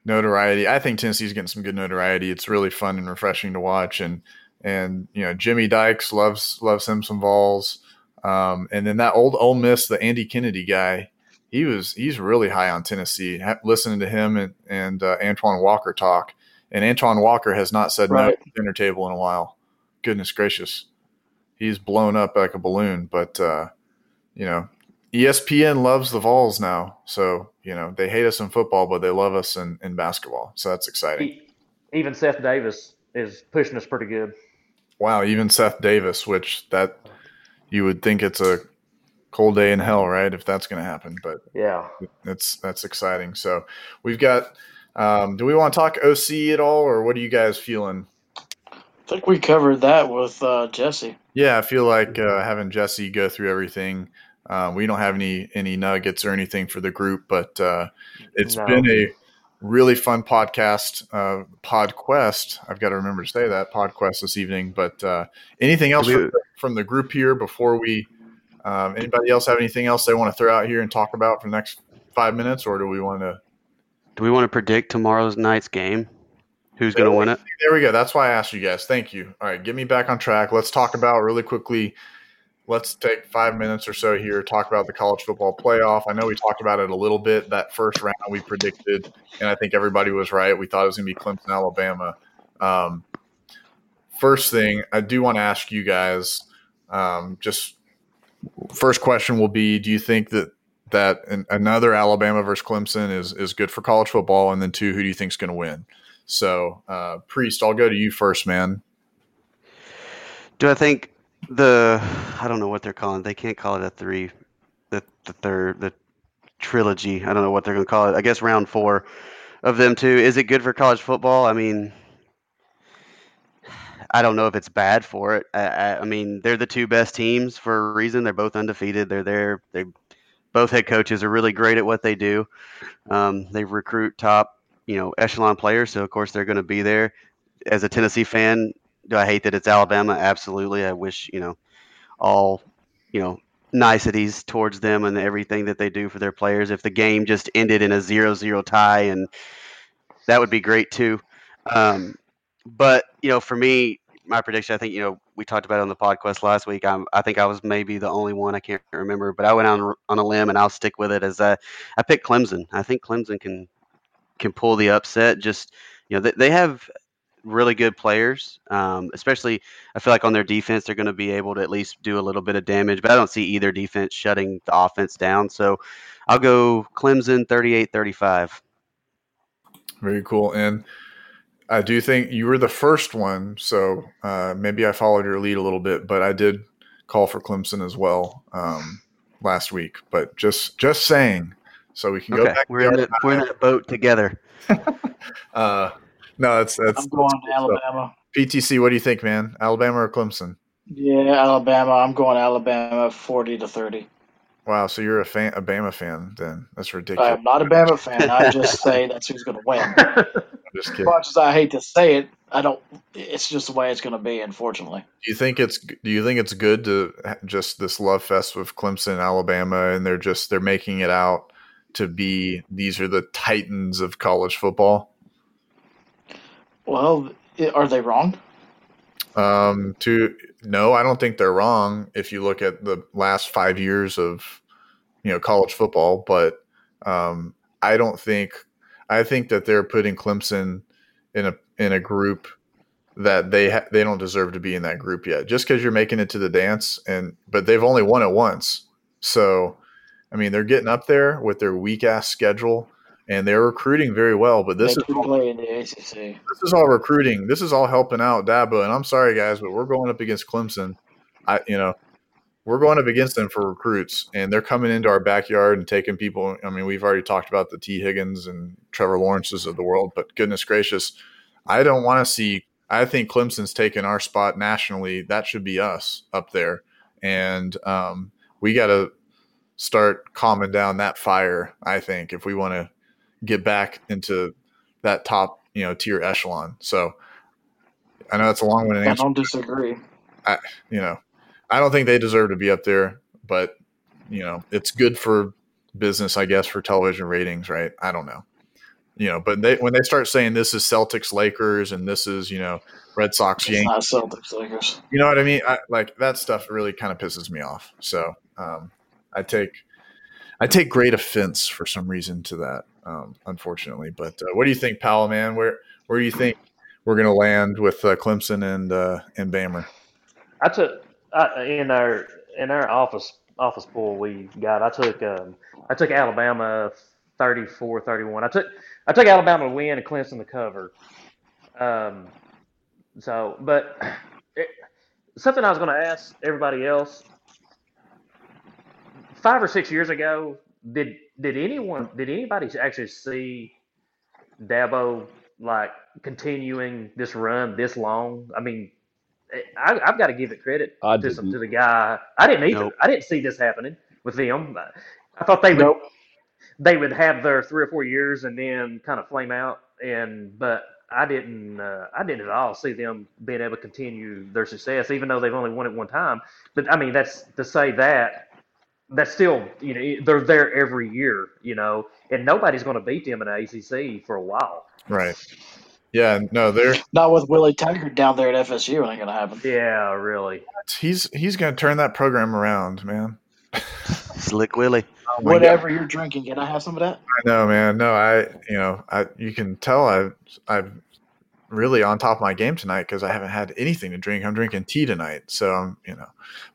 notoriety. I think Tennessee's getting some good notoriety. It's really fun and refreshing to watch. And and you know, Jimmy Dykes loves loves him some Vols. Um, and then that old Ole Miss, the Andy Kennedy guy, he was he's really high on Tennessee. Ha- listening to him and and uh, Antoine Walker talk, and Antoine Walker has not said no Right. at the dinner table in a while. Goodness gracious, he's blown up like a balloon. But uh, you know, ESPN loves the Vols now. So, you know, they hate us in football, but they love us in, in basketball. So that's exciting. Even Seth Davis is pushing us pretty good. Wow, even Seth Davis, which that you would think it's a cold day in hell, right? If that's going to happen, but Yeah. that's that's exciting. So we've got. Um, do we want to talk OC at all, or what are you guys feeling? I think we covered that with uh, Jesse. Yeah, I feel like uh, having Jesse go through everything. Uh, we don't have any any nuggets or anything for the group, but uh, it's No. been a really fun podcast. Uh, PodQuest. I've got to remember to say that PodQuest this evening. But uh, anything else We- from, from the group here before we Um, anybody else have anything else they want to throw out here and talk about for the next five minutes, or do we want to? Do we want to predict tomorrow's night's game? Who's going to win it? There we go. That's why I asked you guys. Thank you. All right, get me back on track. Let's talk about really quickly. Let's take five minutes or so here. Talk about the college football playoff. I know we talked about it a little bit. That first round we predicted, and I think everybody was right. We thought it was going to be Clemson, Alabama. Um, first thing, I do want to ask you guys. Um, just first question will be: Do you think that that an, another Alabama versus Clemson is is good for college football? And then two, who do you think is going to win? So, uh, Priest, I'll go to you first, man. Do I think the I don't know what they're calling. They can't call it a three, the the third the trilogy. I don't know what they're going to call it. I guess round four of them too. Is it good for college football? I mean, I don't know if it's bad for it. I, I, I mean, they're the two best teams for a reason. They're both undefeated. They're there. They both head coaches are really great at what they do. Um, they recruit top, you know, echelon players. So of course they're going to be there. As a Tennessee fan, do I hate that it's Alabama? Absolutely. I wish you know all you know niceties towards them and everything that they do for their players. If the game just ended in a zero-zero tie, and that would be great too. Um, but you know, for me, my prediction, I think you know we talked about it on the podcast last week. I'm, I think I was maybe the only one I can't remember, but I went on on a limb and I'll stick with it as I, I picked Clemson. I think Clemson can can pull the upset. Just you know, they, they have really good players. Um, especially, I feel like on their defense, they're going to be able to at least do a little bit of damage. But I don't see either defense shutting the offense down. So I'll go Clemson 38-35. Very cool. And I do think you were the first one, so uh, maybe I followed your lead a little bit, but I did call for Clemson as well um, last week. But just just saying, so we can Okay, go back. we're in that we're in that boat together. uh, no, that's that's, I'm going that's to good stuff. Alabama. PTC, what do you think, man? Alabama or Clemson? Yeah, Alabama. I'm going Alabama 40 to 30. Wow, so you're a fan, a Bama fan? Then that's ridiculous. I'm not a Bama fan. I just say that's who's going to win. I'm just As much as I hate to say it, I don't. It's just the way it's going to be, unfortunately. Do you think it's do you think it's good to just this love fest with Clemson, Alabama, and they're just they're making it out to be these are the titans of college football? Well, are they wrong? Um, to no, I don't think they're wrong if you look at the last five years of you know college football, but um, I don't think I think that they're putting Clemson in a in a group that they ha- they don't deserve to be in that group yet. Just because you're making it to the dance, and but they've only won it once, so I mean they're getting up there with their weak ass schedule, and they're recruiting very well. But this they is play in the ACC. this is all recruiting. This is all helping out Dabo. And I'm sorry, guys, but we're going up against Clemson. I, you know, we're going up against them for recruits, and they're coming into our backyard and taking people. I mean, we've already talked about the Tee Higgins and Trevor Lawrences of the world, but goodness gracious, I don't want to see. I think Clemson's taking our spot nationally. That should be us up there, and um, we got to start calming down that fire. I think if we want to get back into that top, you know, tier echelon. So I know that's a long winded I answer. don't disagree. You know, I don't think they deserve to be up there, but you know, it's good for business, I guess, for television ratings, right? I don't know. You know, but they when they start saying this is Celtics Lakers and this is, you know, Red Sox It's Yankees, Celtics Lakers. you know what I mean? I, like that stuff really kind of pisses me off. So um, I take I take great offense for some reason to that, um, unfortunately. But uh, what do you think, Powell? Man, where where do you think we're going to land with uh, Clemson and uh, and Bammer? I took in our in our office office pool we got. I took um, I took Alabama 34-31. I took I took Alabama to win and Clemson to cover. Um, so, but it, something I was going to ask everybody else. Five or six years ago, did did anyone did anybody actually see Dabo like continuing this run this long? I mean, I, I've got to give it credit I to, some, to the guy. I didn't either. Nope. I didn't see this happening with them. I thought they would they would have their three or four years and then kind of flame out. And but I didn't uh, I didn't at all see them being able to continue their success, even though they've only won it one time. But I mean, that's to say that that's still you know they're there every year, you know, and nobody's going to beat them in the ACC for a while. Right. Yeah. No, they're Not with Willie Taggart down there at FSU. Ain't gonna happen. Yeah, really. he's he's going to turn that program around, man. Slick Willie. Oh my Whatever you're drinking, can I have some of that? I know, man. No, I, you know, I you can tell I I'm really on top of my game tonight because I haven't had anything to drink. I'm drinking tea tonight, so I'm, you know,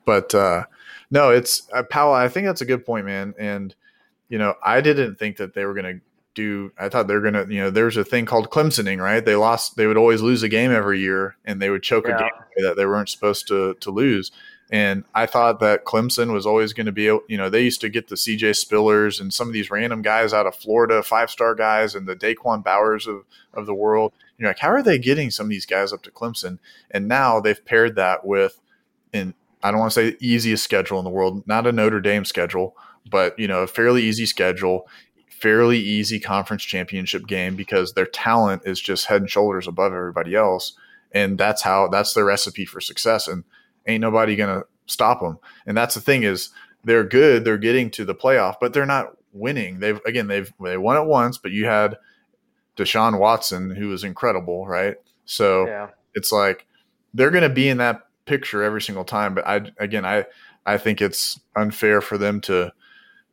but uh, no, it's uh, Powell. I think that's a good point, man. And you know, I didn't think that they were going to do. I thought they were going to, you know, there's a thing called Clemsoning, right? They lost. They would always lose a game every year, and they would choke a game that they weren't supposed to to lose. And I thought that Clemson was always going to be, you know, they used to get the CJ Spillers and some of these random guys out of Florida, five star guys, and the Da'Quan Bowers of, of the world. You're like, how are they getting some of these guys up to Clemson? And now they've paired that with, and I don't want to say the easiest schedule in the world, not a Notre Dame schedule, but, you know, a fairly easy schedule, fairly easy conference championship game because their talent is just head and shoulders above everybody else. And that's how, that's their recipe for success. And, ain't nobody gonna stop them. And that's the thing is they're good. They're getting to the playoff, but they're not winning. They've again they've they won it once, but you had Deshaun Watson who was incredible, right? So Yeah. it's like they're going to be in that picture every single time. But I again I I think it's unfair for them to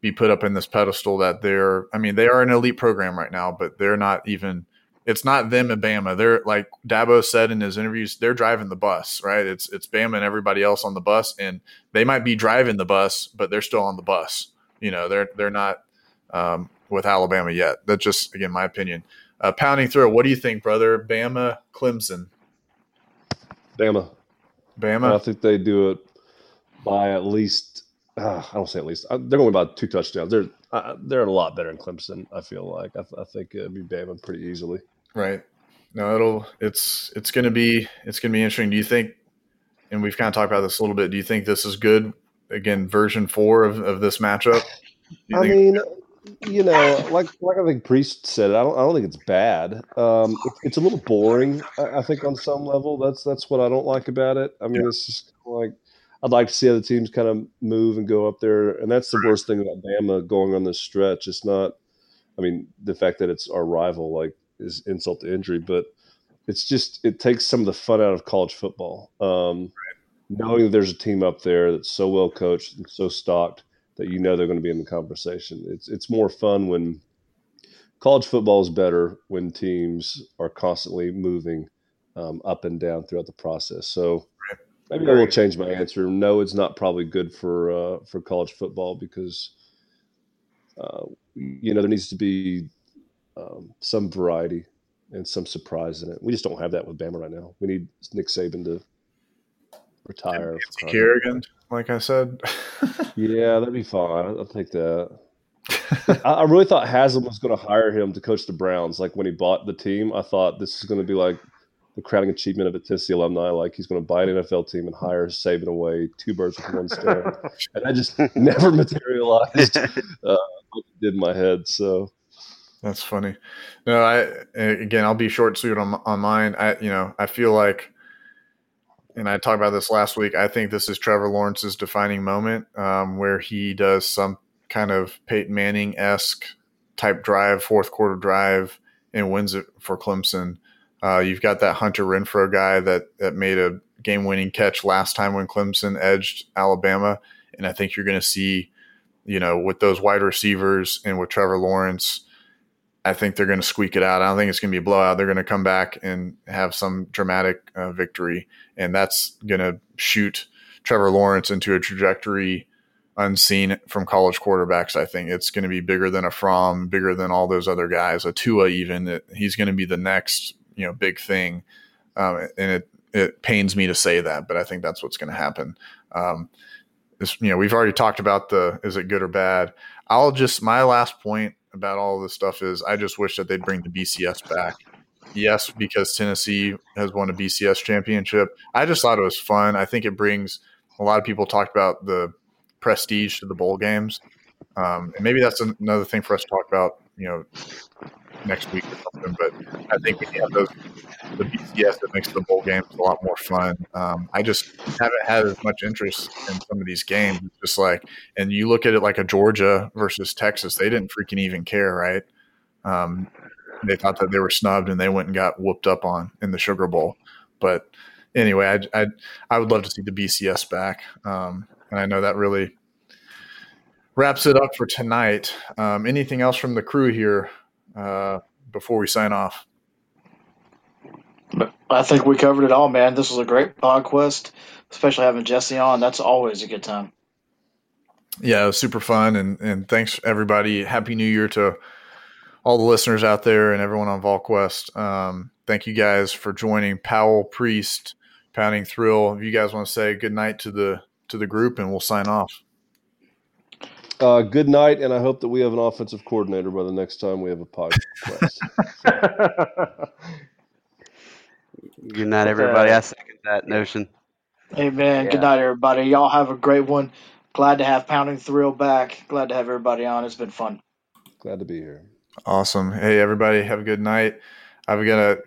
be put up in this pedestal that they're. I mean they are an elite program right now, but they're not even. It's not them and Bama. They're like Dabo said in his interviews. They're driving the bus, right? It's it's Bama and everybody else on the bus, and they might be driving the bus, but they're still on the bus. You know, they're they're not um, with Alabama yet. That's just again my opinion. Uh, pounding through. What do you think, brother? Bama, Clemson, Bama. Bama. I think they do it by at least. Uh, I don't say at least. Uh, They're going about two touchdowns. They're uh, they're a lot better in Clemson. I feel like. I, th- I think it'd be Bama pretty easily. Right. No, it'll it's it's gonna be it's gonna be interesting. Do you think and we've kind of talked about this a little bit, do you think this is good? Again, version four of, of this matchup? Do you I think- mean, you know, like like I think Priest said, I don't I don't think it's bad. Um, it, it's a little boring. I, I think on some level, that's that's what I don't like about it. I mean, it's just like I'd like to see other teams kind of move and go up there, and that's the worst thing about Bama going on this stretch. It's not. I mean, the fact that it's our rival like is insult to injury, but it's just it takes some of the fun out of college football. Um, Knowing that there's a team up there that's so well coached and so stocked that you know they're going to be in the conversation. It's it's more fun when college football is better when teams are constantly moving um, up and down throughout the process. So maybe I will change my answer. No, it's not probably good for uh, for college football because uh, you know there needs to be um, some variety and some surprise in it. We just don't have that with Bama right now. We need Nick Saban to retire. for crying out Kerrigan, like I said. yeah, that'd be fine. I'll take that. I, I really thought Haslam was going to hire him to coach the Browns. Like when he bought the team, I thought this is going to be like the crowning achievement of a Tennessee alumni. Like he's going to buy an NFL team and hire Saban away, two birds with one stone. and that just never materialized uh, it did in my head. So That's funny. No, I again, I'll be short suit on on mine. I you know, I feel like, and I talked about this last week. I think this is Trevor Lawrence's defining moment, um, where he does some kind of Peyton Manning esque type drive, fourth quarter drive, and wins it for Clemson. Uh, you've got that Hunter Renfrow guy that that made a game winning catch last time when Clemson edged Alabama, and I think you're going to see, you know, with those wide receivers and with Trevor Lawrence. I think they're going to squeak it out. I don't think it's going to be a blowout. They're going to come back and have some dramatic uh, victory, and that's going to shoot Trevor Lawrence into a trajectory unseen from college quarterbacks. I think it's going to be bigger than a Fromm, bigger than all those other guys. A Tua, even It- he's going to be the next you know big thing, um, and it it pains me to say that, but I think that's what's going to happen. Um, this, you know, we've already talked about the is it good or bad. I'll just my last point about all this stuff is I just wish that they'd bring the BCS back. Yes, because Tennessee has won a BCS championship. I just thought it was fun. I think it brings a lot of people talked about the prestige to the bowl games, um, and maybe that's another thing for us to talk about. You know, next week or something. But I think we have those the BCS that makes the bowl games a lot more fun. Um, I just haven't had as much interest in some of these games. It's just like, and you look at it like a Georgia versus Texas, they didn't freaking even care, right? Um, they thought that they were snubbed and they went and got whooped up on in the Sugar Bowl. But anyway, I I, I would love to see the BCS back, um, and I know that really wraps it up for tonight. Um, anything else from the crew here uh, before we sign off? I think we covered it all, man. This was a great podcast, especially having Jesse on. That's always a good time. Yeah, it was super fun, and and thanks everybody. Happy New Year to all the listeners out there and everyone on VolQuest. Um, thank you guys for joining. Powell, Priest, Pounding Thrill. If you guys want to say good night to the to the group, and we'll sign off. Uh, good night, and I hope that we have an offensive coordinator by the next time we have a podcast. Good night, everybody. I second that notion. Hey, man. Good night, everybody. Y'all have a great one. Glad to have Pounding Thrill back. Glad to have everybody on. It's been fun. Glad to be here. Awesome. Hey, everybody, have a good night. I've got a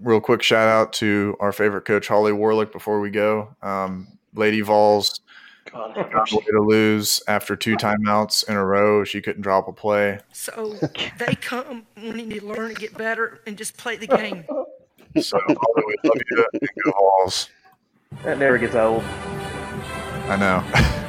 real quick shout out to our favorite coach, Holly Warlick, before we go. Um, Lady Vols God, found a way to lose after two timeouts in a row. She couldn't drop a play. So they come wanting to learn and get better and just play the game. So, Holly, we love you. and Go Vols. That never gets old. I know.